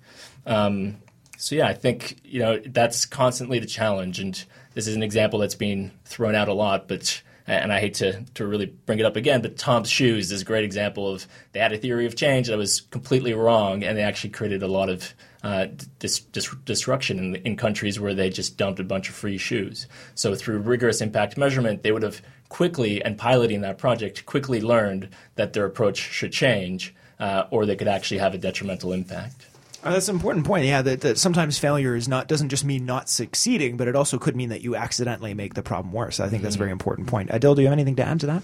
Um, so yeah, I think you know that's constantly the challenge and this is an example that's being thrown out a lot, but and I hate to, to really bring it up again, but TOMS shoes is a great example of they had a theory of change that was completely wrong, and they actually created a lot of uh, dis, dis, destruction in, in countries where they just dumped a bunch of free shoes. So through rigorous impact measurement, they would have quickly and piloting that project quickly learned that their approach should change, uh, or they could actually have a detrimental impact. Uh, that's an important point. Yeah, that, that, sometimes failure is not doesn't just mean not succeeding, but it also could mean that you accidentally make the problem worse. I think mm-hmm. that's a very important point. Adil, do you have anything to add to that?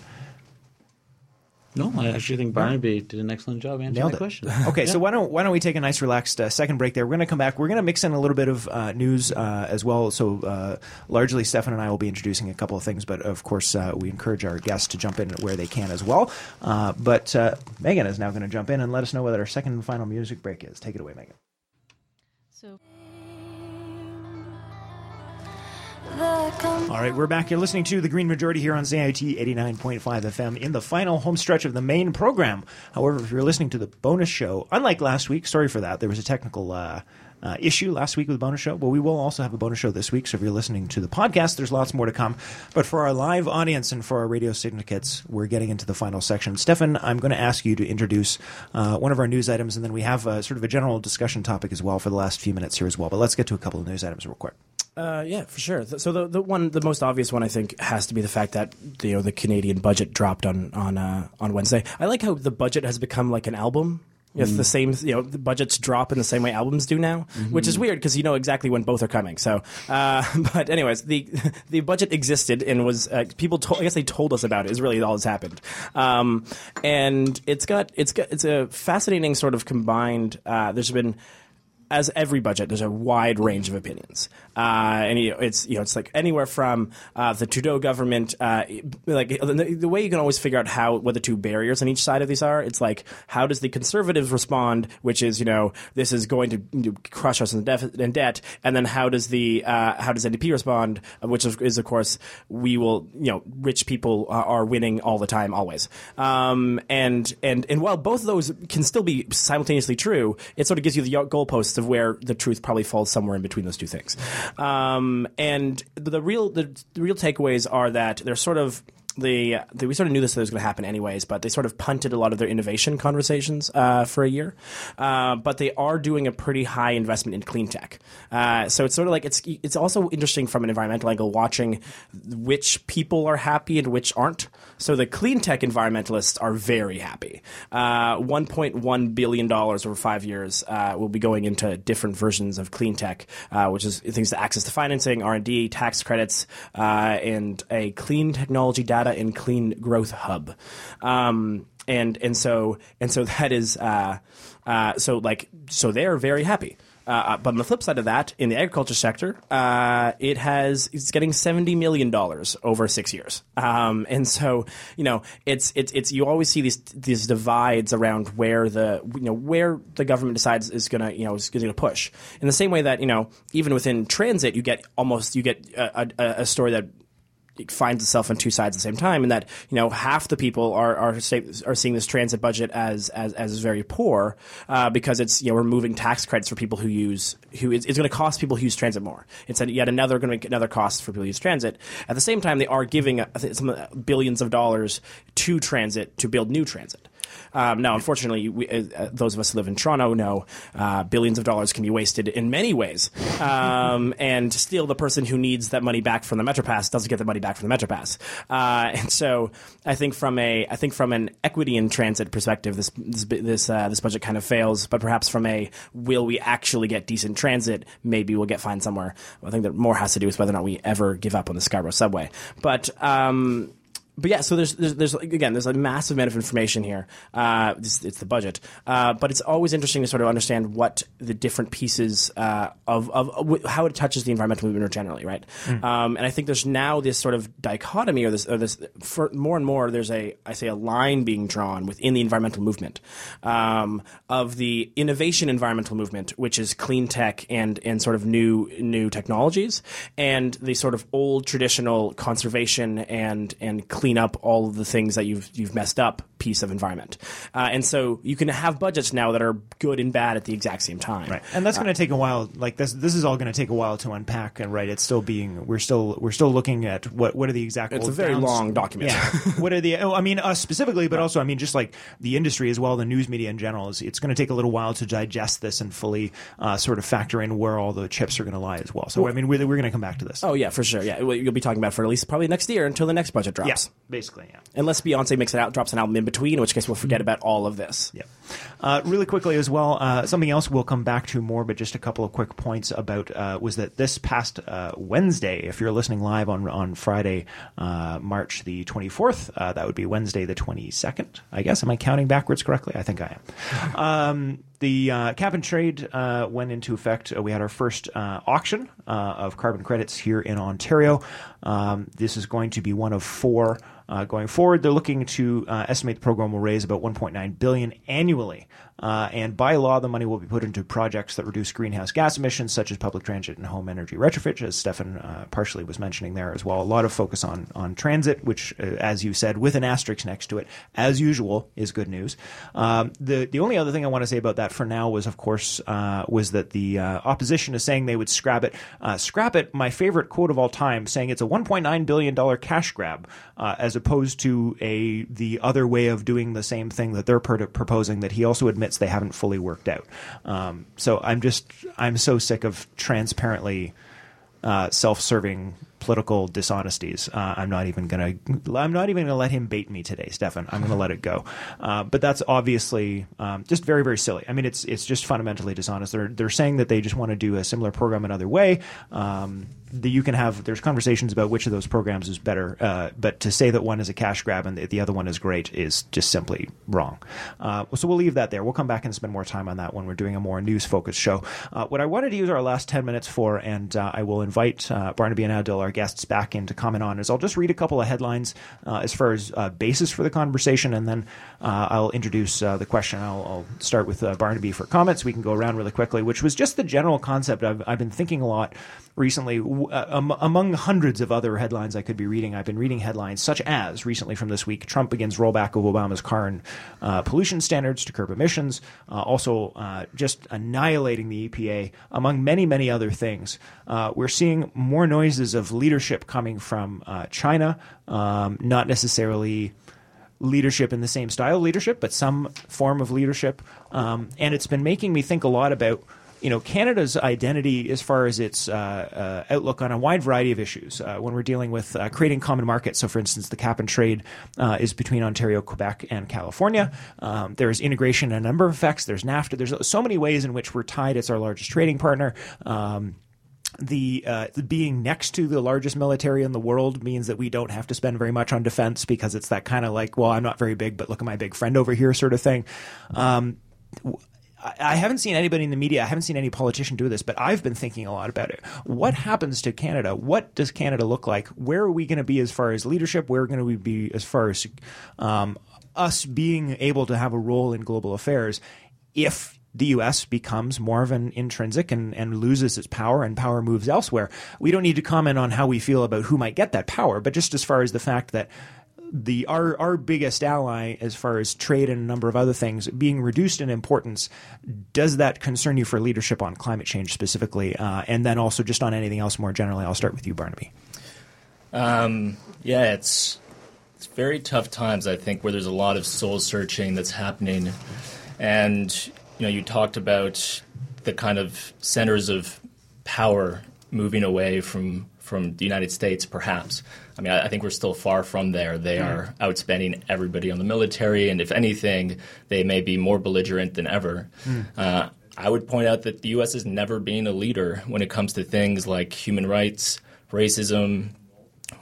No, I actually think Barnaby did an excellent job answering Nailed that it. question. Okay, so why don't why don't we take a nice relaxed uh, second break there? We're going to come back. We're going to mix in a little bit of uh, news uh, as well. So uh, largely, Stefan and I will be introducing a couple of things, but of course, uh, we encourage our guests to jump in where they can as well. Uh, but uh, Megan is now going to jump in and let us know what our second and final music break is. Take it away, Megan. All right, we're back. You're listening to the Green Majority here on CIUT 89.5 FM in the final home stretch of the main program. However, if you're listening to the bonus show, unlike last week, sorry for that, there was a technical uh, uh, issue last week with the bonus show. Well, we will also have a bonus show this week. So if you're listening to the podcast, there's lots more to come. But for our live audience and for our radio syndicates, we're getting into the final section. Stefan, I'm going to ask you to introduce uh, one of our news items, and then we have a, sort of a general discussion topic as well for the last few minutes here as well. But let's get to a couple of news items real quick. Uh, yeah, for sure. So the the one, the most obvious one, I think, has to be the fact that you know the Canadian budget dropped on on uh, on Wednesday. I like how the budget has become like an album. It's the same, you know, the budgets drop in the same way albums do now, which is weird because you know exactly when both are coming. So, uh, but anyways, the the budget existed and was uh, people. Told, I guess they told us about it. Is really all that's happened, um, and it's got it's got it's a fascinating sort of combined. Uh, there's been as every budget, there's a wide range of opinions, uh, and you know, it's you know it's like anywhere from uh, the Trudeau government, uh, like the, the way you can always figure out how what the two barriers on each side of these are. It's like how does the conservatives respond, which is you know this is going to you know, crush us in, deficit, in debt, and then how does the uh, how does NDP respond, which is, is of course we will you know rich people are, are winning all the time always, um, and and and while both of those can still be simultaneously true, it sort of gives you the goalposts of where the truth probably falls somewhere in between those two things. Um, and the, the real the, the real takeaways are that they're sort of the, the we sort of knew this was going to happen anyways, but they sort of punted a lot of their innovation conversations uh, for a year. Uh, but they are doing a pretty high investment in clean tech. Uh, so it's sort of like it's it's also interesting from an environmental angle watching which people are happy and which aren't. So the clean tech environmentalists are very happy. Uh, 1.1 billion dollars over five years uh, will be going into different versions of clean tech, uh, which is things to access to financing, R and D, tax credits, uh, and a clean technology data and clean growth hub. Um, and and so and so that is uh, uh, so like so they're very happy. Uh, but on the flip side of that, in the agriculture sector, uh, it has it's getting seventy million dollars over six years, um, and so you know it's it's it's you always see these these divides around where the you know where the government decides is gonna you know is gonna push. In the same way that you know even within transit, you get almost you get a, a, a story that finds itself on two sides at the same time, and that you know half the people are are, are seeing this transit budget as as, as very poor uh, because it's you know removing tax credits for people who use who it's, it's going to cost people who use transit more. It's yet another going to another cost for people who use transit. At the same time, they are giving uh, some uh, billions of dollars to transit to build new transit. Um, now, unfortunately, we, uh, uh, those of us who live in Toronto know uh, billions of dollars can be wasted in many ways, um, and still the person who needs that money back from the MetroPass doesn't get the money back from the MetroPass. Uh, and so, I think from a I think from an equity in transit perspective, this this this, uh, this budget kind of fails. But perhaps from a will we actually get decent transit, maybe we'll get fine somewhere. I think that more has to do with whether or not we ever give up on the Scarborough subway. But um, but yeah, so there's, there's, there's again, there's a massive amount of information here. Uh, it's, it's the budget, uh, but it's always interesting to sort of understand what the different pieces uh, of, of, of how it touches the environmental movement generally, right? Um, and I think there's now this sort of dichotomy, or this, or this, for more and more, there's a, I say, a line being drawn within the environmental movement um, of the innovation environmental movement, which is clean tech and and sort of new new technologies, and the sort of old traditional conservation and and clean up all of the things that you've you've messed up piece of environment. Uh, and so you can have budgets now that are good and bad at the exact same time. Right, and that's going to take a while. Like this, this is all going to take a while to unpack. And right, it's still being we're still we're still looking at what what are the exact. It's a very downs- long document. Yeah, what are the? Oh, I mean us specifically, but also I mean just like the industry as well, the news media in general. Is it's going to take a little while to digest this and fully uh, sort of factor in where all the chips are going to lie as well. So I mean, we're, we're going to come back to this. Oh yeah, for sure. Yeah, you'll be talking about for at least probably next year until the next budget drops. Basically, yeah. Unless Beyonce makes it out, drops an album in between in which case we'll forget about all of this. Yeah. Uh, really quickly as well, uh, something else we'll come back to more, but just a couple of quick points about uh, was that this past uh, Wednesday, if you're listening live on on Friday, uh, March the 24th, uh, that would be Wednesday the 22nd. I guess am I counting backwards correctly? I think I am. Um, the uh, cap and trade uh, went into effect. Uh, we had our first auction of carbon credits here in Ontario. Um, this is going to be one of four. Uh, going forward, they're looking to uh, estimate the program will raise about 1.9 billion annually. Uh, and by law, the money will be put into projects that reduce greenhouse gas emissions, such as public transit and home energy retrofit, as Stefan uh, partially was mentioning there as well. A lot of focus on on transit, which, uh, as you said, with an asterisk next to it, as usual, is good news. Um, the the only other thing I want to say about that for now was, of course, uh, was that the opposition is saying they would scrap it. Scrap it. My favorite quote of all time, saying it's a 1.9 billion dollar cash grab, as opposed to a the other way of doing the same thing that they're proposing. That he also admits admits they haven't fully worked out. Um, so I'm just I'm so sick of transparently uh, self-serving political dishonesties. Uh, I'm not even gonna. I'm not even gonna let him bait me today, Stefan. I'm gonna let it go. Uh, but that's obviously um, just very, very silly. I mean, it's it's just fundamentally dishonest. They're they're saying that they just want to do a similar program another way. Um, the, you can have there's conversations about which of those programs is better, uh, but to say that one is a cash grab and the, the other one is great is just simply wrong. Uh, so we'll leave that there. We'll come back and spend more time on that when we're doing a more news focused show. Uh, what I wanted to use our last ten minutes for, and uh, I will invite uh, Barnaby and Adil, our guests, back in to comment on, is I'll just read a couple of headlines uh, as far as basis for the conversation, and then I'll introduce the question. I'll, I'll start with Barnaby for comments. We can go around really quickly, which was just the general concept. I've, I've been thinking a lot recently, uh, um, among hundreds of other headlines I could be reading, I've been reading headlines such as recently from this week Trump begins rollback of Obama's car and uh, pollution standards to curb emissions, uh, also uh, just annihilating the EPA, among many, many other things. Uh, we're seeing more noises of leadership coming from uh, China, um, not necessarily leadership in the same style leadership, but some form of leadership. Um, and it's been making me think a lot about you know Canada's identity as far as its uh, uh, outlook on a wide variety of issues uh, when we're dealing with uh, creating common markets. So, for instance, the cap and trade uh, is between Ontario, Quebec, and California. Um, there is integration in a number of effects. There's NAFTA. There's so many ways in which we're tied. It's our largest trading partner. Um, the, uh, being next to the largest military in the world means that we don't have to spend very much on defense because it's that kind of like, well, I'm not very big, but look at my big friend over here sort of thing. Um, I haven't seen anybody in the media, I haven't seen any politician do this, but I've been thinking a lot about it. What happens to Canada? What does Canada look like? Where are we going to be as far as leadership? Where are going to be as far as um, us being able to have a role in global affairs if the U.S. becomes more of an intrinsic and, and loses its power and power moves elsewhere. We don't need to comment on how we feel about who might get that power, but just as far as the fact that the our our biggest ally as far as trade and a number of other things being reduced in importance does that concern you for leadership on climate change specifically uh, and then also just on anything else more generally i'll start with you barnaby um, yeah it's it's very tough times i think where there's a lot of soul searching that's happening and you know you talked about the kind of centers of power moving away from from the United States, perhaps. I mean, I, I think we're still far from there. They mm. are outspending everybody on the military, and if anything, they may be more belligerent than ever. Mm. Uh, I would point out that the U.S. has never been a leader when it comes to things like human rights, racism,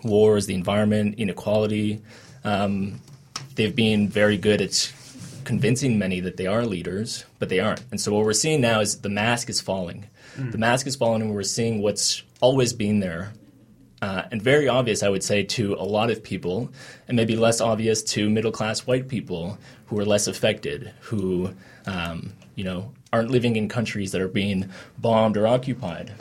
wars, the environment, inequality. Um, they've been very good at convincing many that they are leaders, but they aren't. And so what we're seeing now is the mask is falling. Mm. The mask is falling, and we're seeing what's always been there. Uh, and very obvious, I would say, to a lot of people, and maybe less obvious to middle class white people who are less affected, who um, you know aren't living in countries that are being bombed or occupied.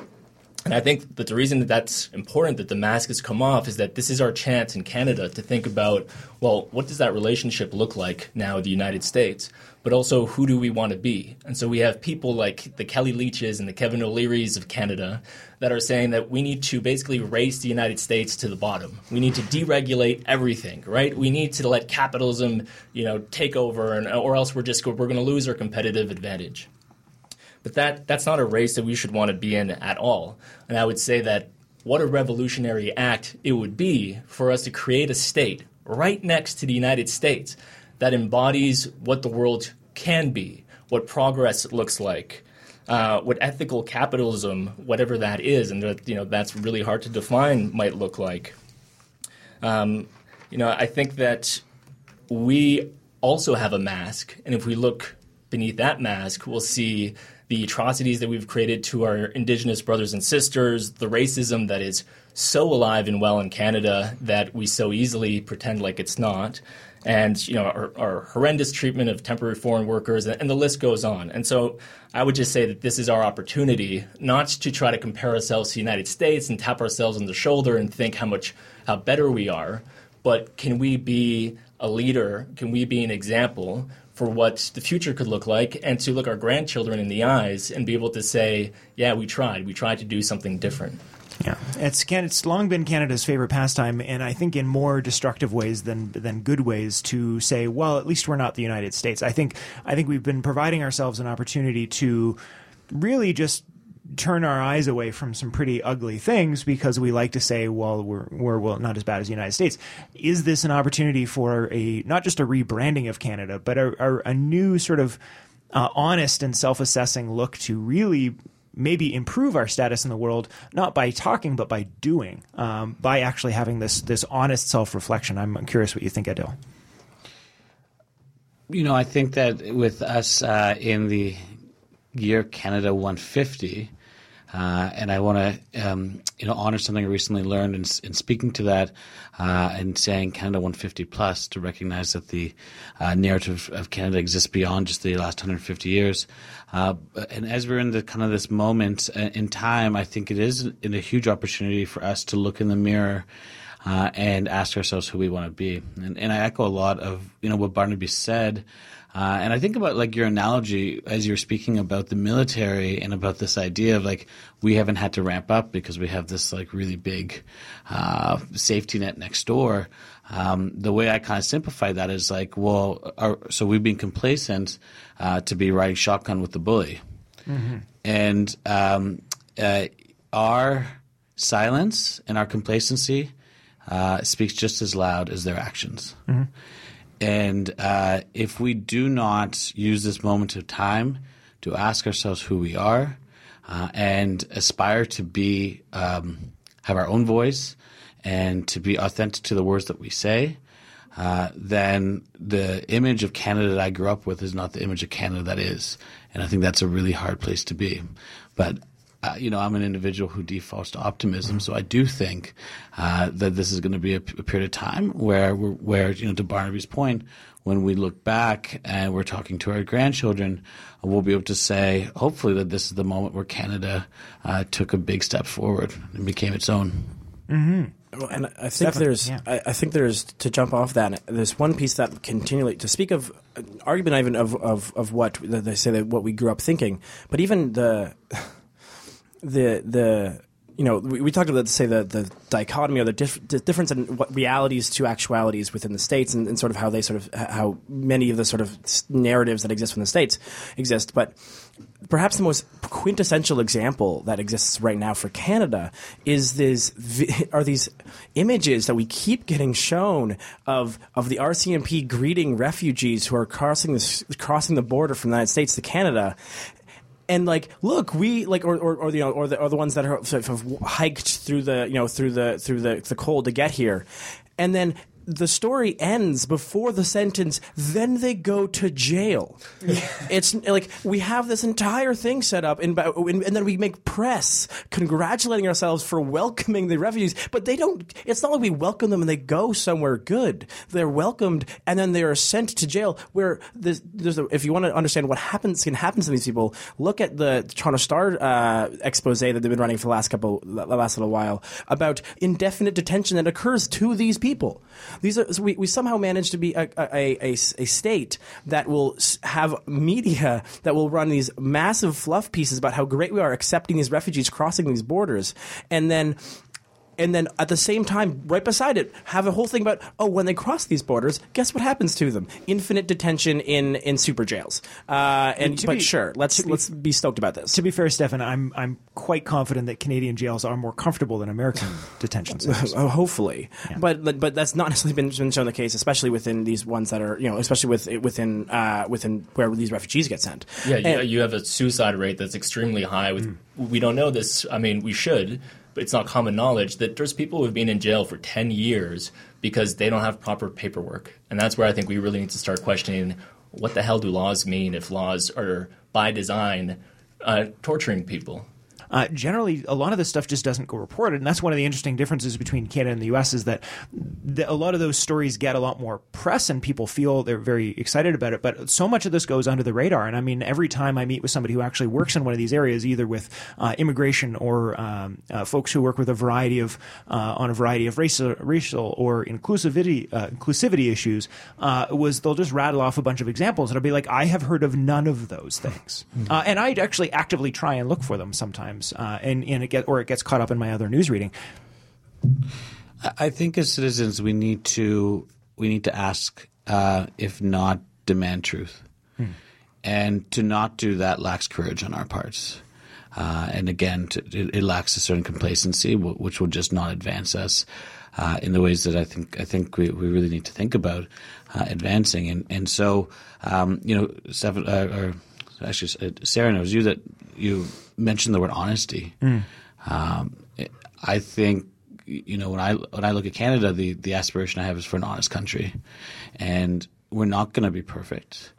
And I think that the reason that that's important that the mask has come off is that this is our chance in Canada to think about, well, what does that relationship look like now with the United States? But also, who do we want to be? And so we have people like the Kelly Leitches and the Kevin O'Learys of Canada that are saying that we need to basically race the United States to the bottom. We need to deregulate everything, right? We need to let capitalism, you know, take over, and, or else we're just we're going to lose our competitive advantage. But that that's not a race that we should want to be in at all. And I would say that what a revolutionary act it would be for us to create a state right next to the United States that embodies what the world can be, what progress looks like. Uh, what ethical capitalism, whatever that is, and that, you know that's really hard to define, might look like. Um, you know, I think that we also have a mask, and if we look beneath that mask, we'll see the atrocities that we've created to our Indigenous brothers and sisters, the racism that is so alive and well in Canada that we so easily pretend like it's not, and you know our, our horrendous treatment of temporary foreign workers, and, and the list goes on. And so, I would just say that this is our opportunity, not to try to compare ourselves to the United States and tap ourselves on the shoulder and think how much how better we are, but can we be a leader? Can we be an example for what the future could look like and to look our grandchildren in the eyes and be able to say, yeah, we tried. We tried to do something different. Yeah, it's it's long been Canada's favorite pastime, and I think in more destructive ways than than good ways to say, well, at least we're not the United States. I think I think we've been providing ourselves an opportunity to really just turn our eyes away from some pretty ugly things because we like to say, well, we're, we're well, not as bad as the United States. Is this an opportunity for a not just a rebranding of Canada, but a, a, a new sort of uh, honest and self-assessing look to really maybe improve our status in the world, not by talking but by doing, um, by actually having this this honest self-reflection. I'm curious what you think, Adil. You know, I think that with us uh, in the year Canada 150, uh, and I want to, um, you know, honor something I recently learned in, in speaking to that uh, and saying Canada 150 plus to recognize that the uh, narrative of Canada exists beyond just the last 150 years. Uh, and as we're in the kind of this moment uh, in time, I think it is a huge opportunity for us to look in the mirror. Uh, and ask ourselves who we want to be, and, and I echo a lot of you know what Barnaby said uh, and I think about like your analogy as you're speaking about the military and about this idea of like we haven't had to ramp up because we have this like really big uh, safety net next door. Um, the way I kind of simplify that is like, well, our, so we've been complacent uh, to be riding shotgun with the bully, mm-hmm. and um, uh, our silence and our complacency uh, speaks just as loud as their actions. Mm-hmm. And uh, if we do not use this moment of time to ask ourselves who we are uh, and aspire to be, um, have our own voice and to be authentic to the words that we say, uh, then the image of Canada that I grew up with is not the image of Canada that is. And I think that's a really hard place to be. But uh, you know, I'm an individual who defaults to optimism, so I do think uh, that this is going to be a, a, period of time where, where you know, to Barnaby's point, when we look back and we're talking to our grandchildren, we'll be able to say, hopefully, that this is the moment where Canada uh, took a big step forward and became its own. Mm-hmm. Well, and I think Definitely, there's, yeah. I, I, think there's to jump off that. There's one piece that continually to speak of argument even of of, of what they say that what we grew up thinking, but even the the the you know we, we talked about say the the dichotomy or the, dif- the, difference in what realities to actualities within the states and, and, sort of how they sort of how many of the sort of narratives that exist from the states exist. But perhaps the most quintessential example that exists right now for Canada is this are these images that we keep getting shown of of the RCMP greeting refugees who are crossing the crossing the border from the United States to Canada and like look we like or or, or you know or the or the ones that are of hiked through the you know through the through the the cold to get here. And then the story ends before the sentence, then they go to jail. Yeah. It's like we have this entire thing set up, and, and, then we make press congratulating ourselves for welcoming the refugees. But they don't. It's not like we welcome them and they go somewhere good. They're welcomed and then they are sent to jail. Where there's, there's a, if you want to understand what happens can happen to these people, look at the Toronto Star uh, expose that they've been running for the last couple, the last little while about indefinite detention that occurs to these people. These are so we, we somehow manage to be a, a, a, a state that will have media that will run these massive fluff pieces about how great we are accepting these refugees crossing these borders, and then and then at the same time, right beside it, have a whole thing about oh, when they cross these borders, guess what happens to them? Infinite detention in in super jails. Uh, and to but be- sure, let's be- let's be stoked about this. To be fair, Stefan, I'm I'm quite confident that Canadian jails are more comfortable than American detention centers. Oh, hopefully, but but- but that's not necessarily been, been shown the case, especially within these ones that are you know, especially with within uh, within where these refugees get sent. Yeah, you, And- you have a suicide rate that's extremely high. With we don't know this. I mean, we should, but it's not common knowledge that there's people who have been in jail for ten years because they don't have proper paperwork, and that's where I think we really need to start questioning what the hell do laws mean if laws are by design uh, torturing people. Uh, generally, a lot of this stuff just doesn't go reported, and that's one of the interesting differences between Canada and the U.S. is that the, a lot of those stories get a lot more press, and people feel they're very excited about it. But so much of this goes under the radar, and I mean, every time I meet with somebody who actually works in one of these areas, either with uh, immigration or um, uh, folks who work with a variety of uh, on a variety of racial, racial or inclusivity uh, inclusivity issues, uh, was they'll just rattle off a bunch of examples, and I'll be like, I have heard of none of those things, uh, and I actually actively try and look for them sometimes, uh, and and it get or it gets caught up in my other news reading. I think as citizens, we need to we need to ask, uh, if not demand truth, and to not do that lacks courage on our parts. Uh, and again, to, it, it lacks a certain complacency, wh- which will just not advance us uh, in the ways that I think I think we, we really need to think about uh, advancing. And and so, um, you know, Steph, uh, or actually, uh, Sarah knows you that you mentioned the word honesty. Um, I think you know when I when I look at Canada, the the aspiration I have is for an honest country, and we're not going to be perfect.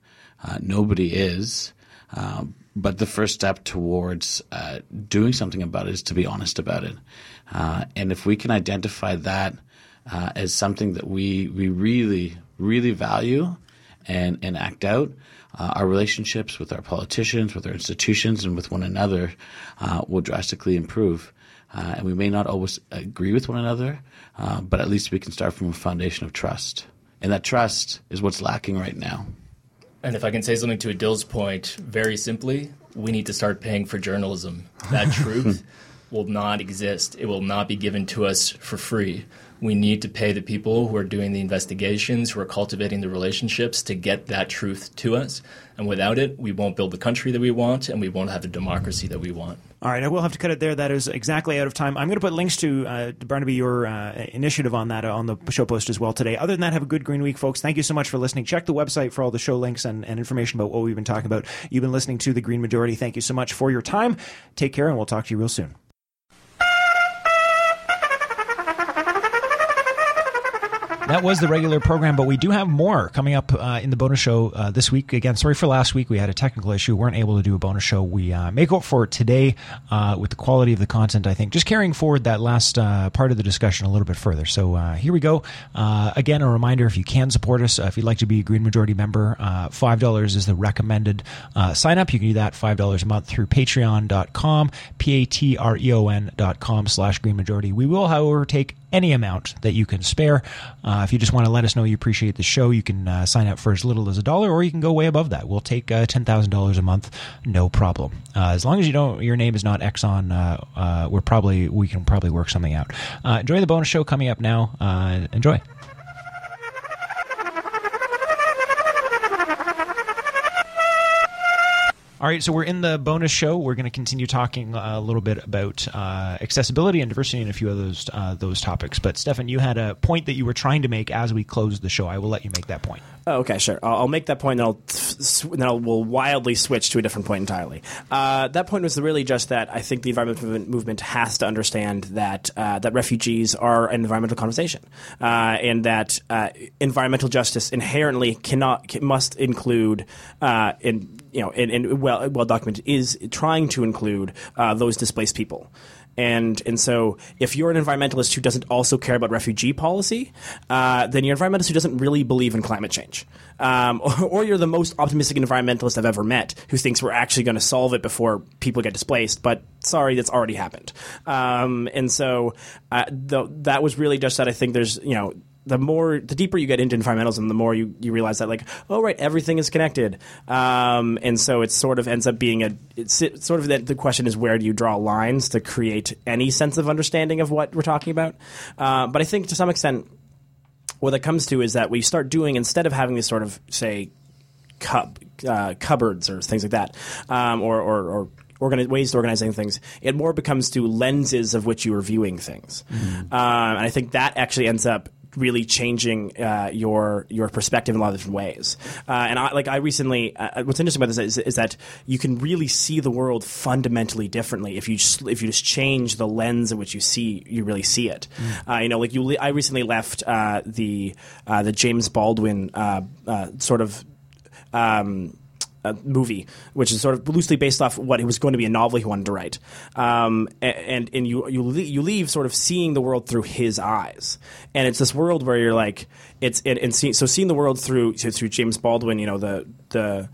Uh, nobody is. Um, but the first step towards uh, doing something about it is to be honest about it. Uh, and if we can identify that uh, as something that we we really really value and and act out, uh, our relationships with our politicians, with our institutions, and with one another uh, will drastically improve. Uh, and we may not always agree with one another, uh, but at least we can start from a foundation of trust. And that trust is what's lacking right now. And if I can say something to Adil's point, very simply, we need to start paying for journalism. That truth will not exist. It will not be given to us for free. We need to pay the people who are doing the investigations, who are cultivating the relationships to get that truth to us. And without it, we won't build the country that we want and we won't have the democracy that we want. All right, I will have to cut it there. That is exactly out of time. I'm going to put links to uh, Barnaby your uh, initiative on that uh, on the show post as well today. Other than that, have a good Green Week, folks. Thank you so much for listening. Check the website for all the show links and, and information about what we've been talking about. You've been listening to the Green Majority. Thank you so much for your time. Take care, and we'll talk to you real soon. That was the regular program, but we do have more coming up uh, in the bonus show uh, this week. Again, sorry for last week. We had a technical issue. weren't able to do a bonus show. We uh, make up for it today uh, with the quality of the content, I think. Just carrying forward that last uh, part of the discussion a little bit further. So uh, here we go. again, a reminder if you can support us, if you'd like to be a Green Majority member, $5 is the recommended sign up. You can do that $5 a month through patreon.com, P A T R E O N.com slash Green Majority. We will, however, take any amount that you can spare. Uh, if you just want to let us know you appreciate the show, you can uh, sign up for as little as a dollar, or you can go way above that. We'll take uh, ten thousand dollars a month, no problem. Uh, as long as you don't, your name is not Exxon. Uh, uh, we're probably we can probably work something out. enjoy the bonus show coming up now. enjoy. All right, so we're in the bonus show. We're going to continue talking a little bit about uh, accessibility and diversity and a few of those uh, those topics. But Stefan, you had a point that you were trying to make as we closed the show. I will let you make that point. Oh, okay, sure. I'll, I'll make that point, and I'll sw- then I'll will wildly switch to a different point entirely. Uh, that point was really just that I think the environmental movement, has to understand that uh, that refugees are an environmental conversation, uh, and that uh, environmental justice inherently cannot must include uh, in you know and, and well well documented is trying to include uh, those displaced people. And and so, if you're an environmentalist who doesn't also care about refugee policy, uh, then you're an environmentalist who doesn't really believe in climate change, um, or, or, you're the most optimistic environmentalist I've ever met who thinks we're actually going to solve it before people get displaced. But sorry, that's already happened. Um, and so, uh, the, that was really just that. I think there's you know the more the deeper you get into environmentalism, the more you, you realize that like oh right everything is connected, um, and so it sort of ends up being a it's it, sort of that the question is where do you draw lines to create any sense of understanding of what we're talking about, uh, but I think to some extent what that comes to is that we start doing instead of having this sort of say cup, uh, cupboards or things like that, um, or, or, or organi- ways to organizing things, it more becomes to lenses of which you are viewing things. Mm-hmm. Uh, and I think that actually ends up really changing uh, your your perspective in a lot of different ways. Uh, and I, like I recently, uh, what's interesting about this is, is, that you can really see the world fundamentally differently if you just, if you just change the lens in which you see you really see it. Mm. you know, like you, I recently left uh, the uh, the James Baldwin sort of. Um, a movie, which is sort of loosely based off what it was going to be a novel he wanted to write. Um, and and you you you leave sort of seeing the world through his eyes, and it's this world where you're like it's it, and see, so seeing the world through through James Baldwin, you know the the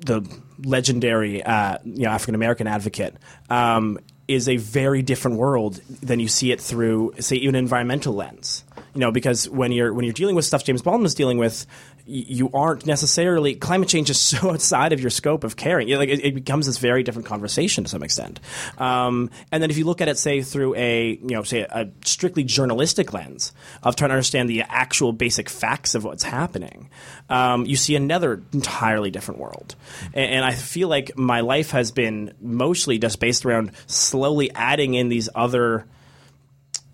the legendary uh, you know African American advocate. Um, is a very different world than you see it through, say, even an environmental lens. You know, because when you're when you're dealing with stuff James Baldwin was dealing with, you aren't necessarily climate change is so outside of your scope of caring. You know, like it, it, becomes this very different conversation to some extent. Um, and then if you look at it, say through a you know say a strictly journalistic lens of trying to understand the actual basic facts of what's happening, um, you see another entirely different world. And, and I feel like my life has been mostly just based around slowly adding in these other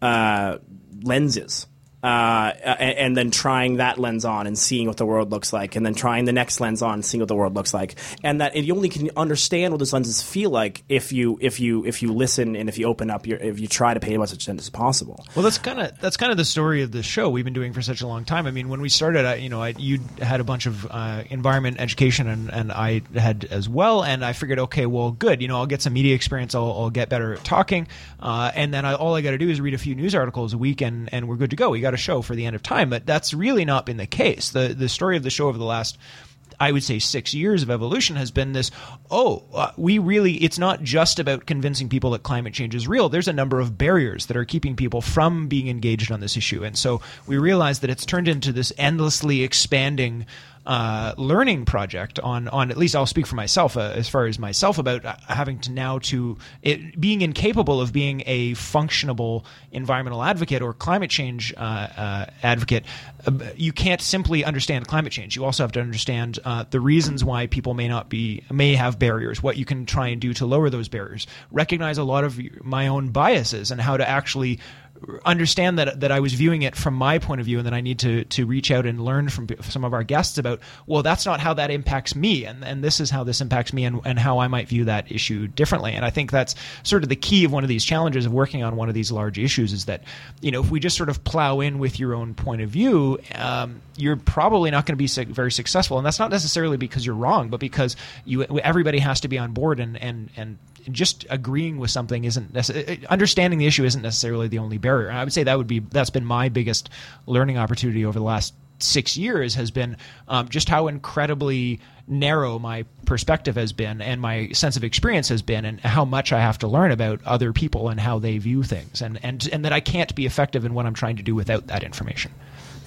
uh, lenses uh, and, then trying that lens on and seeing what the world looks like, and then trying the next lens on and seeing what the world looks like, and that you only can understand what those lenses feel like if you if you if you listen and if you open up your if you try to pay as much attention as possible. Well, that's kind of that's kind of the story of the show we've been doing for such a long time. I mean, when we started, I, you know, I, you had a bunch of uh, environment education, and, and I had as well, and I figured, okay, well, good, you know, I'll get some media experience, I'll, I'll get better at talking, uh, and then I, all I got to do is read a few news articles a week, and and we're good to go. We got got a show for the end of time, but that's really not been the case. The the story of the show over the last I would say six years of evolution has been this oh, uh, we really, it's not just about convincing people that climate change is real. There's a number of barriers that are keeping people from being engaged on this issue. And so we realize that it's turned into this endlessly expanding uh, learning project on on at least I'll speak for myself uh, as far as myself about uh, having to now to it, being incapable of being a functionable environmental advocate or climate change uh, uh advocate. Uh, you can't simply understand climate change. You also have to understand the reasons why people may not be may have barriers. What you can try and do to lower those barriers. Recognize a lot of my own biases and how to actually understand that that I was viewing it from my point of view, and that I need to to reach out and learn from some of our guests about. Well, that's not how that impacts me, and and this is how this impacts me, and and how I might view that issue differently. And I think that's sort of the key of one of these challenges of working on one of these large issues is that you know if we just sort of plow in with your own point of view, um, you're probably not going to be very successful. And that's not necessarily because you're wrong, but because you everybody has to be on board and and and just agreeing with something isn't necessarily, understanding the issue isn't necessarily the only barrier. And I would say that would be that's been my biggest learning opportunity over the last six years has been um, just how incredibly narrow my perspective has been and my sense of experience has been and how much I have to learn about other people and how they view things and and and that I can't be effective in what I'm trying to do without that information.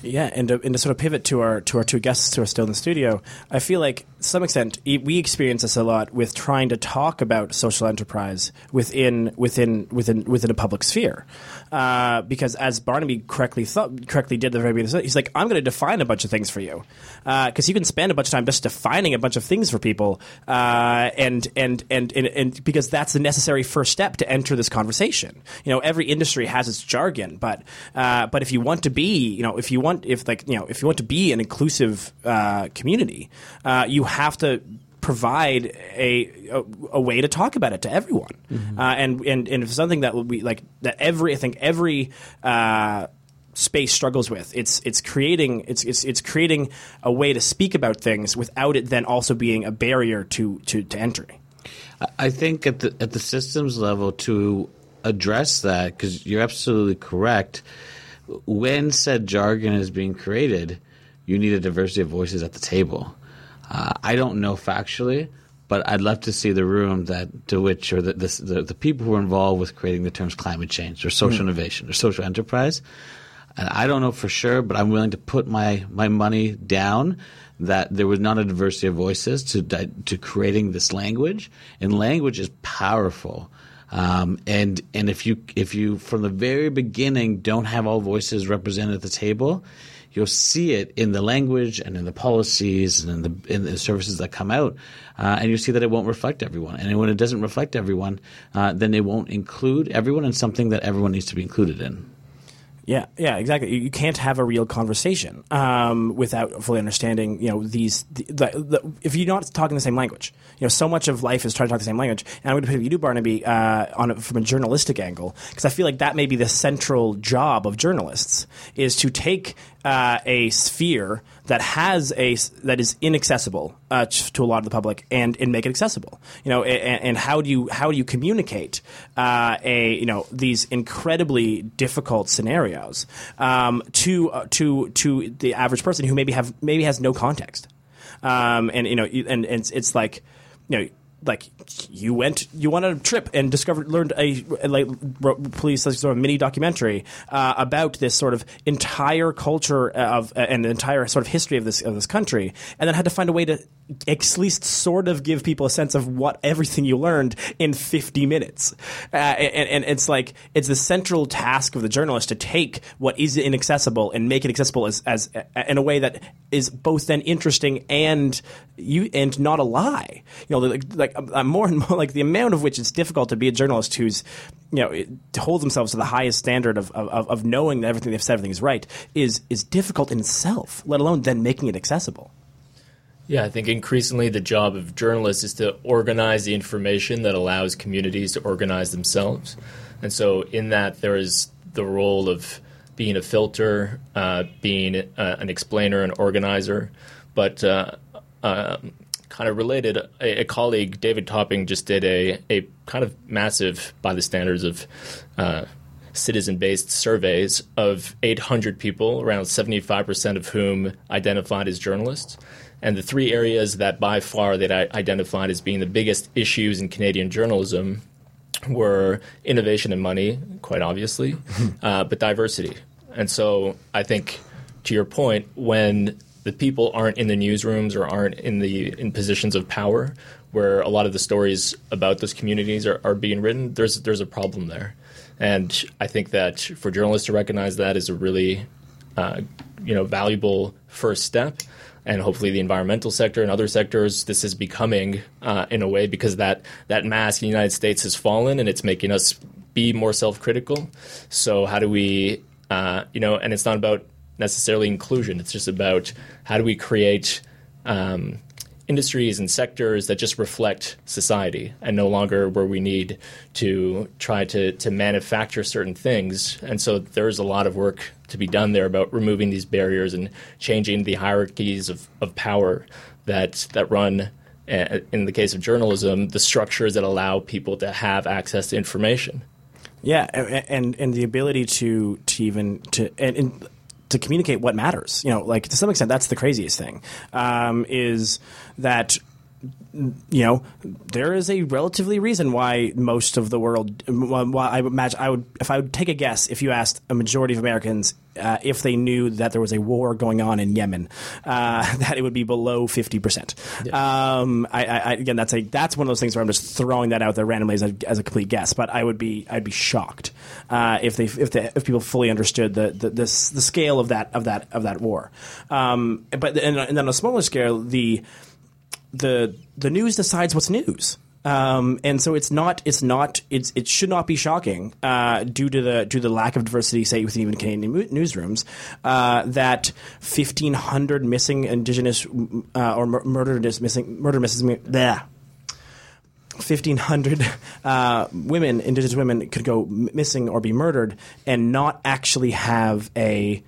Yeah, and to, and to sort of pivot to our to our two guests who are still in the studio, I feel like some extent we experience this a lot with trying to talk about social enterprise within within within within a public sphere, uh, because as Barnaby correctly thought correctly did the very beginning, he's like, I'm going to define a bunch of things for you, because uh, you can spend a bunch of time just defining a bunch of things for people, uh, and, and, and and and because that's the necessary first step to enter this conversation. You know, every industry has its jargon, but uh, but if you want to be, you know, if you want if like you know if you want to be an inclusive uh, community, uh, you have to provide a, a, a way to talk about it to everyone, mm-hmm. uh, and and and if something that will be like that every I think every uh, space struggles with. It's it's creating it's, it's it's creating a way to speak about things without it then also being a barrier to to, to entry. I think at the at the systems level to address that because you're absolutely correct when said jargon is being created, you need a diversity of voices at the table. Uh, I don't know factually, but I'd love to see the room that to which or the the, the, the people who are involved with creating the terms climate change or social mm. innovation or social enterprise. and I don't know for sure, but I'm willing to put my my money down that there was not a diversity of voices to to creating this language, and language is powerful. Um, and and if you if you from the very beginning don't have all voices represented at the table, you'll see it in the language and in the policies and in the in the services that come out, uh, and you see that it won't reflect everyone. And when it doesn't reflect everyone, uh, then it won't include everyone in something that everyone needs to be included in. Yeah, yeah, exactly. You can't have a real conversation um, without fully understanding, you know, these. The, the, if you're not talking the same language, you know, so much of life is trying to talk the same language. And I'm going to put you, do Barnaby, uh, on a, from a journalistic angle because I feel like that may be the central job of journalists is to take uh, a sphere that has a that is inaccessible uh, to a lot of the public and, and make it accessible. You know, and, and how do you how do you communicate uh, a you know these incredibly difficult scenarios um, to uh, to to the average person who maybe have maybe has no context, um, and you know, and, and it's, it's like you know like you went you went on a trip and discovered learned a like police sort of mini documentary uh, about this sort of entire culture of uh, and the entire sort of history of this of this country and then had to find a way to at least sort of give people a sense of what everything you learned in 50 minutes. Uh, and, and it's like it's the central task of the journalist to take what is inaccessible and make it accessible as, as in a way that is both then interesting and you and not a lie. You know like, I'm more and more like the amount of which it's difficult to be a journalist who's you know holds themselves to the highest standard of, of, of knowing that everything they've said everything is right is is difficult in itself let alone then making it accessible yeah, I think increasingly the job of journalists is to organize the information that allows communities to organize themselves. And so, in that, there is the role of being a filter, uh, being uh, an explainer, an organizer. But uh, uh kind of related, a, a, colleague, David Topping, just did a, a kind of massive, by the standards of uh, citizen based surveys of 800 people, around 75% of whom identified as journalists. And the three areas that by far that I identified as being the biggest issues in Canadian journalism were innovation and money, quite obviously, uh, but diversity. And so I think, to your point, when the people aren't in the newsrooms or aren't in the in positions of power where a lot of the stories about those communities are, are being written, there's there's a problem there. And I think that for journalists to recognize that is a really uh, you know valuable first step. And hopefully, the environmental sector and other sectors, this is becoming uh, in a way because that that mask in the United States has fallen, and it's making us be more self-critical. So, how do we, uh, you know, and it's not about necessarily inclusion. It's just about how do we create um, industries and sectors that just reflect society and no longer where we need to try to, to manufacture certain things. And so there's a lot of work to be done there about removing these barriers and changing the hierarchies of, of power that, that run uh, in the case of journalism, the structures that allow people to have access to information. Yeah, and and the ability to to even to and, and to communicate what matters. You know, like to some extent, that's the craziest thing. Um, is that you know, there is a relatively reason why most of the world. Why I would imagine I would, if I would take a guess, if you asked a majority of Americans uh, if they knew that there was a war going on in Yemen, uh, that it would be below fifty percent. Um, I, I, again, that's a that's one of those things where I'm just throwing that out there randomly as a, as a complete guess. But I would be I'd be shocked uh, if they if they, if people fully understood the the, the, the scale of that of that of that war. Um, but and, and then on a smaller scale, the the the news decides what's news. Um, and so it's not it's not it's it should not be shocking uh, due to the due to the lack of diversity, say within even Canadian newsrooms, uh, that fifteen hundred missing Indigenous uh, or mur- murdered missing murder missing there. 1,500 uh, women, Indigenous women, could go missing or be murdered and not actually have a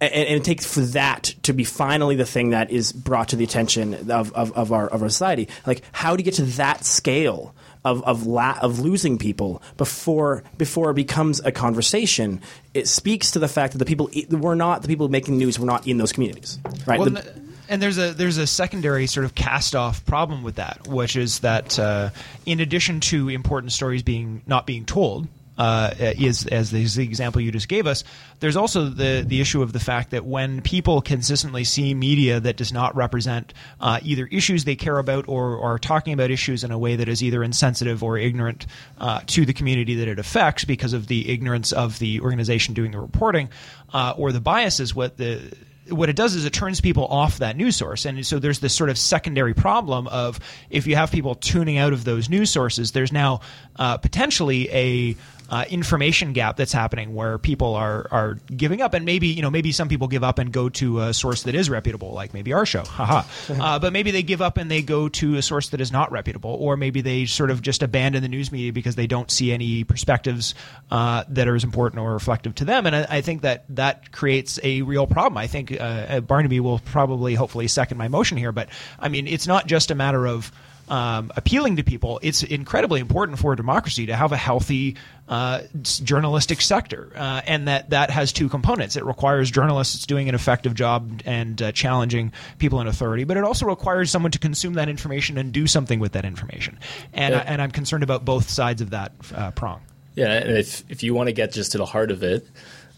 and, and, it takes for that to be finally the thing that is brought to the attention of, of, of our of our society. Like, how do you get to that scale of of la- of losing people before before it becomes a conversation? It speaks to the fact that the people were not the people making news were not in those communities, right? Well, the, and there's a there's a secondary sort of cast off problem with that, which is that uh, in addition to important stories being not being told, uh, is as the, example you just gave us. There's also the the issue of the fact that when people consistently see media that does not represent uh, either issues they care about or are talking about issues in a way that is either insensitive or ignorant uh, to the community that it affects because of the ignorance of the organization doing the reporting uh, or the biases, what the what it does is it turns people off that news source. And so there's this sort of secondary problem of if you have people tuning out of those news sources, there's now uh, potentially a uh, information gap that's happening where people are are giving up, and maybe you know maybe some people give up and go to a source that is reputable, like maybe our show, haha. uh, but maybe they give up and they go to a source that is not reputable, or maybe they sort of just abandon the news media because they don't see any perspectives uh, that are as important or reflective to them. And I, I, think that that creates a real problem. I think uh, Barnaby will probably, hopefully, second my motion here, but I mean, it's not just a matter of um, appealing to people, it's incredibly important for a democracy to have a healthy uh, journalistic sector, uh, and that that has two components. It requires journalists doing an effective job and uh, challenging people in authority, but it also requires someone to consume that information and do something with that information. And yeah. and I'm concerned about both sides of that uh, prong. Yeah, and if if you want to get just to the heart of it.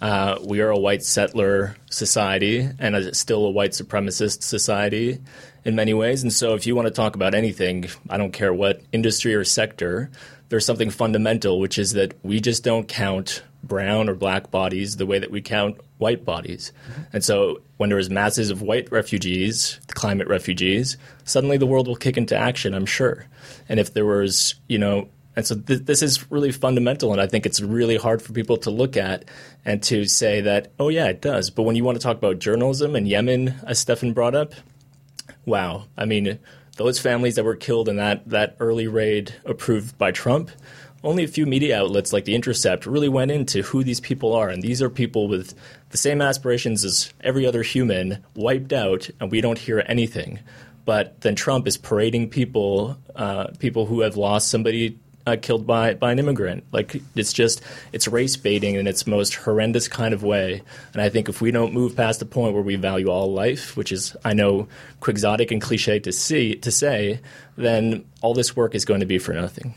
Uh, we are a white settler society and a, still a white supremacist society in many ways. And so, if you want to talk about anything, I don't care what industry or sector, there's something fundamental, which is that we just don't count brown or black bodies the way that we count white bodies. Mm-hmm. And so, when there is masses of white refugees, climate refugees, suddenly the world will kick into action, I'm sure. And if there was, you know, and so th- this is really fundamental, and I think it's really hard for people to look at and to say that, oh, yeah, it does. But when you want to talk about journalism and Yemen, as Stefan brought up, wow. I mean, those families that were killed in that, that early raid approved by Trump, only a few media outlets like The Intercept really went into who these people are. And these are people with the same aspirations as every other human, wiped out, and we don't hear anything. But then Trump is parading people, uh, people who have lost somebody uh, killed by by an immigrant. Like it's just it's race baiting in its most horrendous kind of way. And I think if we don't move past the point where we value all life, which is I know quixotic and cliche to see to say, then all this work is going to be for nothing.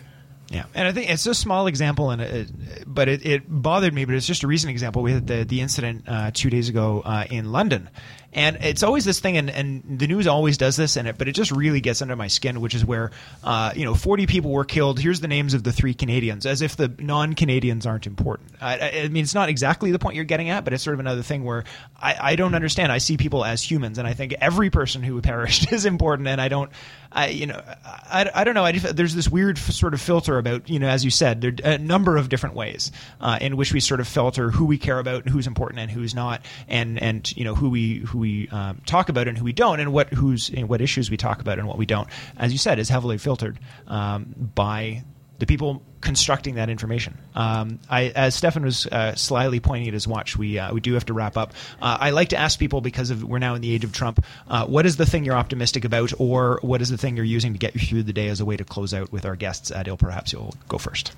Yeah, and I think it's a small example, and it, but it, it, bothered me. But it's just a recent example. We had the the incident uh, two days ago uh, in London, and it's always this thing, and, and the news always does this, and it, but it just really gets under my skin, which is where, uh, you know, 40 people were killed. Here's the names of the three Canadians, as if the non-Canadians aren't important. I, I, mean, it's not exactly the point you're getting at, but it's sort of another thing where I, I don't understand. I see people as humans, and I think every person who perished is important, and I don't, I, you know, I, I don't know. I, just, there's this weird f- sort of filter about, you know, as you said, there are a number of different ways uh, in which we sort of filter who we care about and who's important and who's not, and and you know who we who we um, talk about and who we don't, and what who's what issues we talk about and what we don't. As you said, is heavily filtered um, by the people constructing that information. Um, I, as Stefan was uh, slyly pointing at his watch, we uh, we do have to wrap up. Uh, I like to ask people because of, we're now in the age of Trump. Uh, what is the thing you're optimistic about, or what is the thing you're using to get you through the day as a way to close out with our guests? Adil, perhaps you'll go first.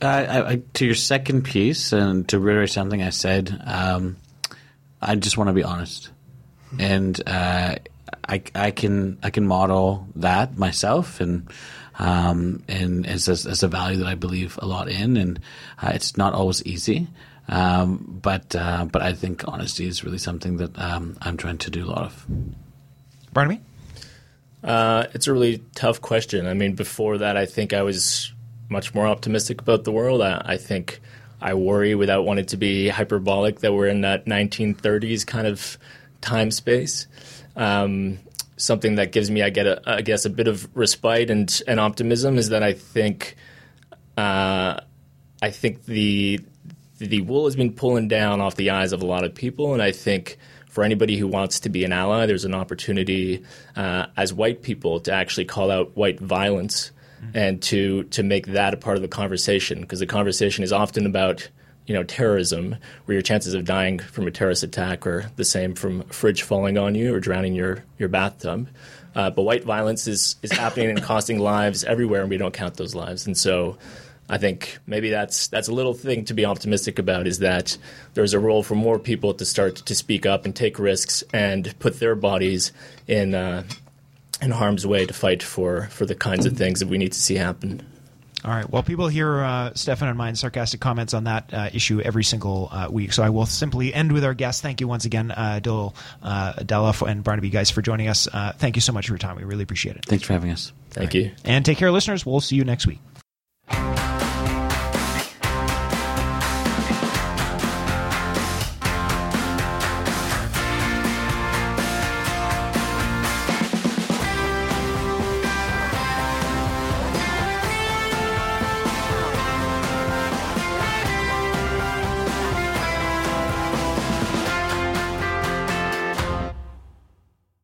I, I, to your second piece, and to reiterate something I said, um, I just want to be honest and uh, I, I can I can model that myself and um, and as, as, a value that I believe a lot in and uh, it's not always easy um, but uh, but I think honesty is really something that um, I'm trying to do a lot of. Barnaby, uh, it's a really tough question. I mean, before that, I think I was much more optimistic about the world. I, I think I worry without wanting to be hyperbolic that we're in that 1930s kind of time space. Um, something that gives me, I get, a, I guess, a bit of respite and, and optimism is that I think, uh, I think the the wool has been pulling down off the eyes of a lot of people, and I think for anybody who wants to be an ally, there's an opportunity uh, as white people to actually call out white violence mm-hmm. and to to make that a part of the conversation because the conversation is often about you know, terrorism, where your chances of dying from a terrorist attack are the same from a fridge falling on you or drowning your, your bathtub. Uh, but white violence is, is happening and costing lives everywhere, and we don't count those lives. And so I think maybe that's that's a little thing to be optimistic about is that there's a role for more people to start to speak up and take risks and put their bodies in uh, in harm's way to fight for for the kinds of things that we need to see happen. All right. Well, people hear uh, Stefan and mine sarcastic comments on that uh, issue every single uh, week, so I will simply end with our guests. Thank you once again, uh, Adil, uh, Dhalla, and Barnaby, guys, for joining us. Uh, thank you so much for your time. We really appreciate it. Thanks for having us. Thank you. And take care, listeners. We'll see you next week.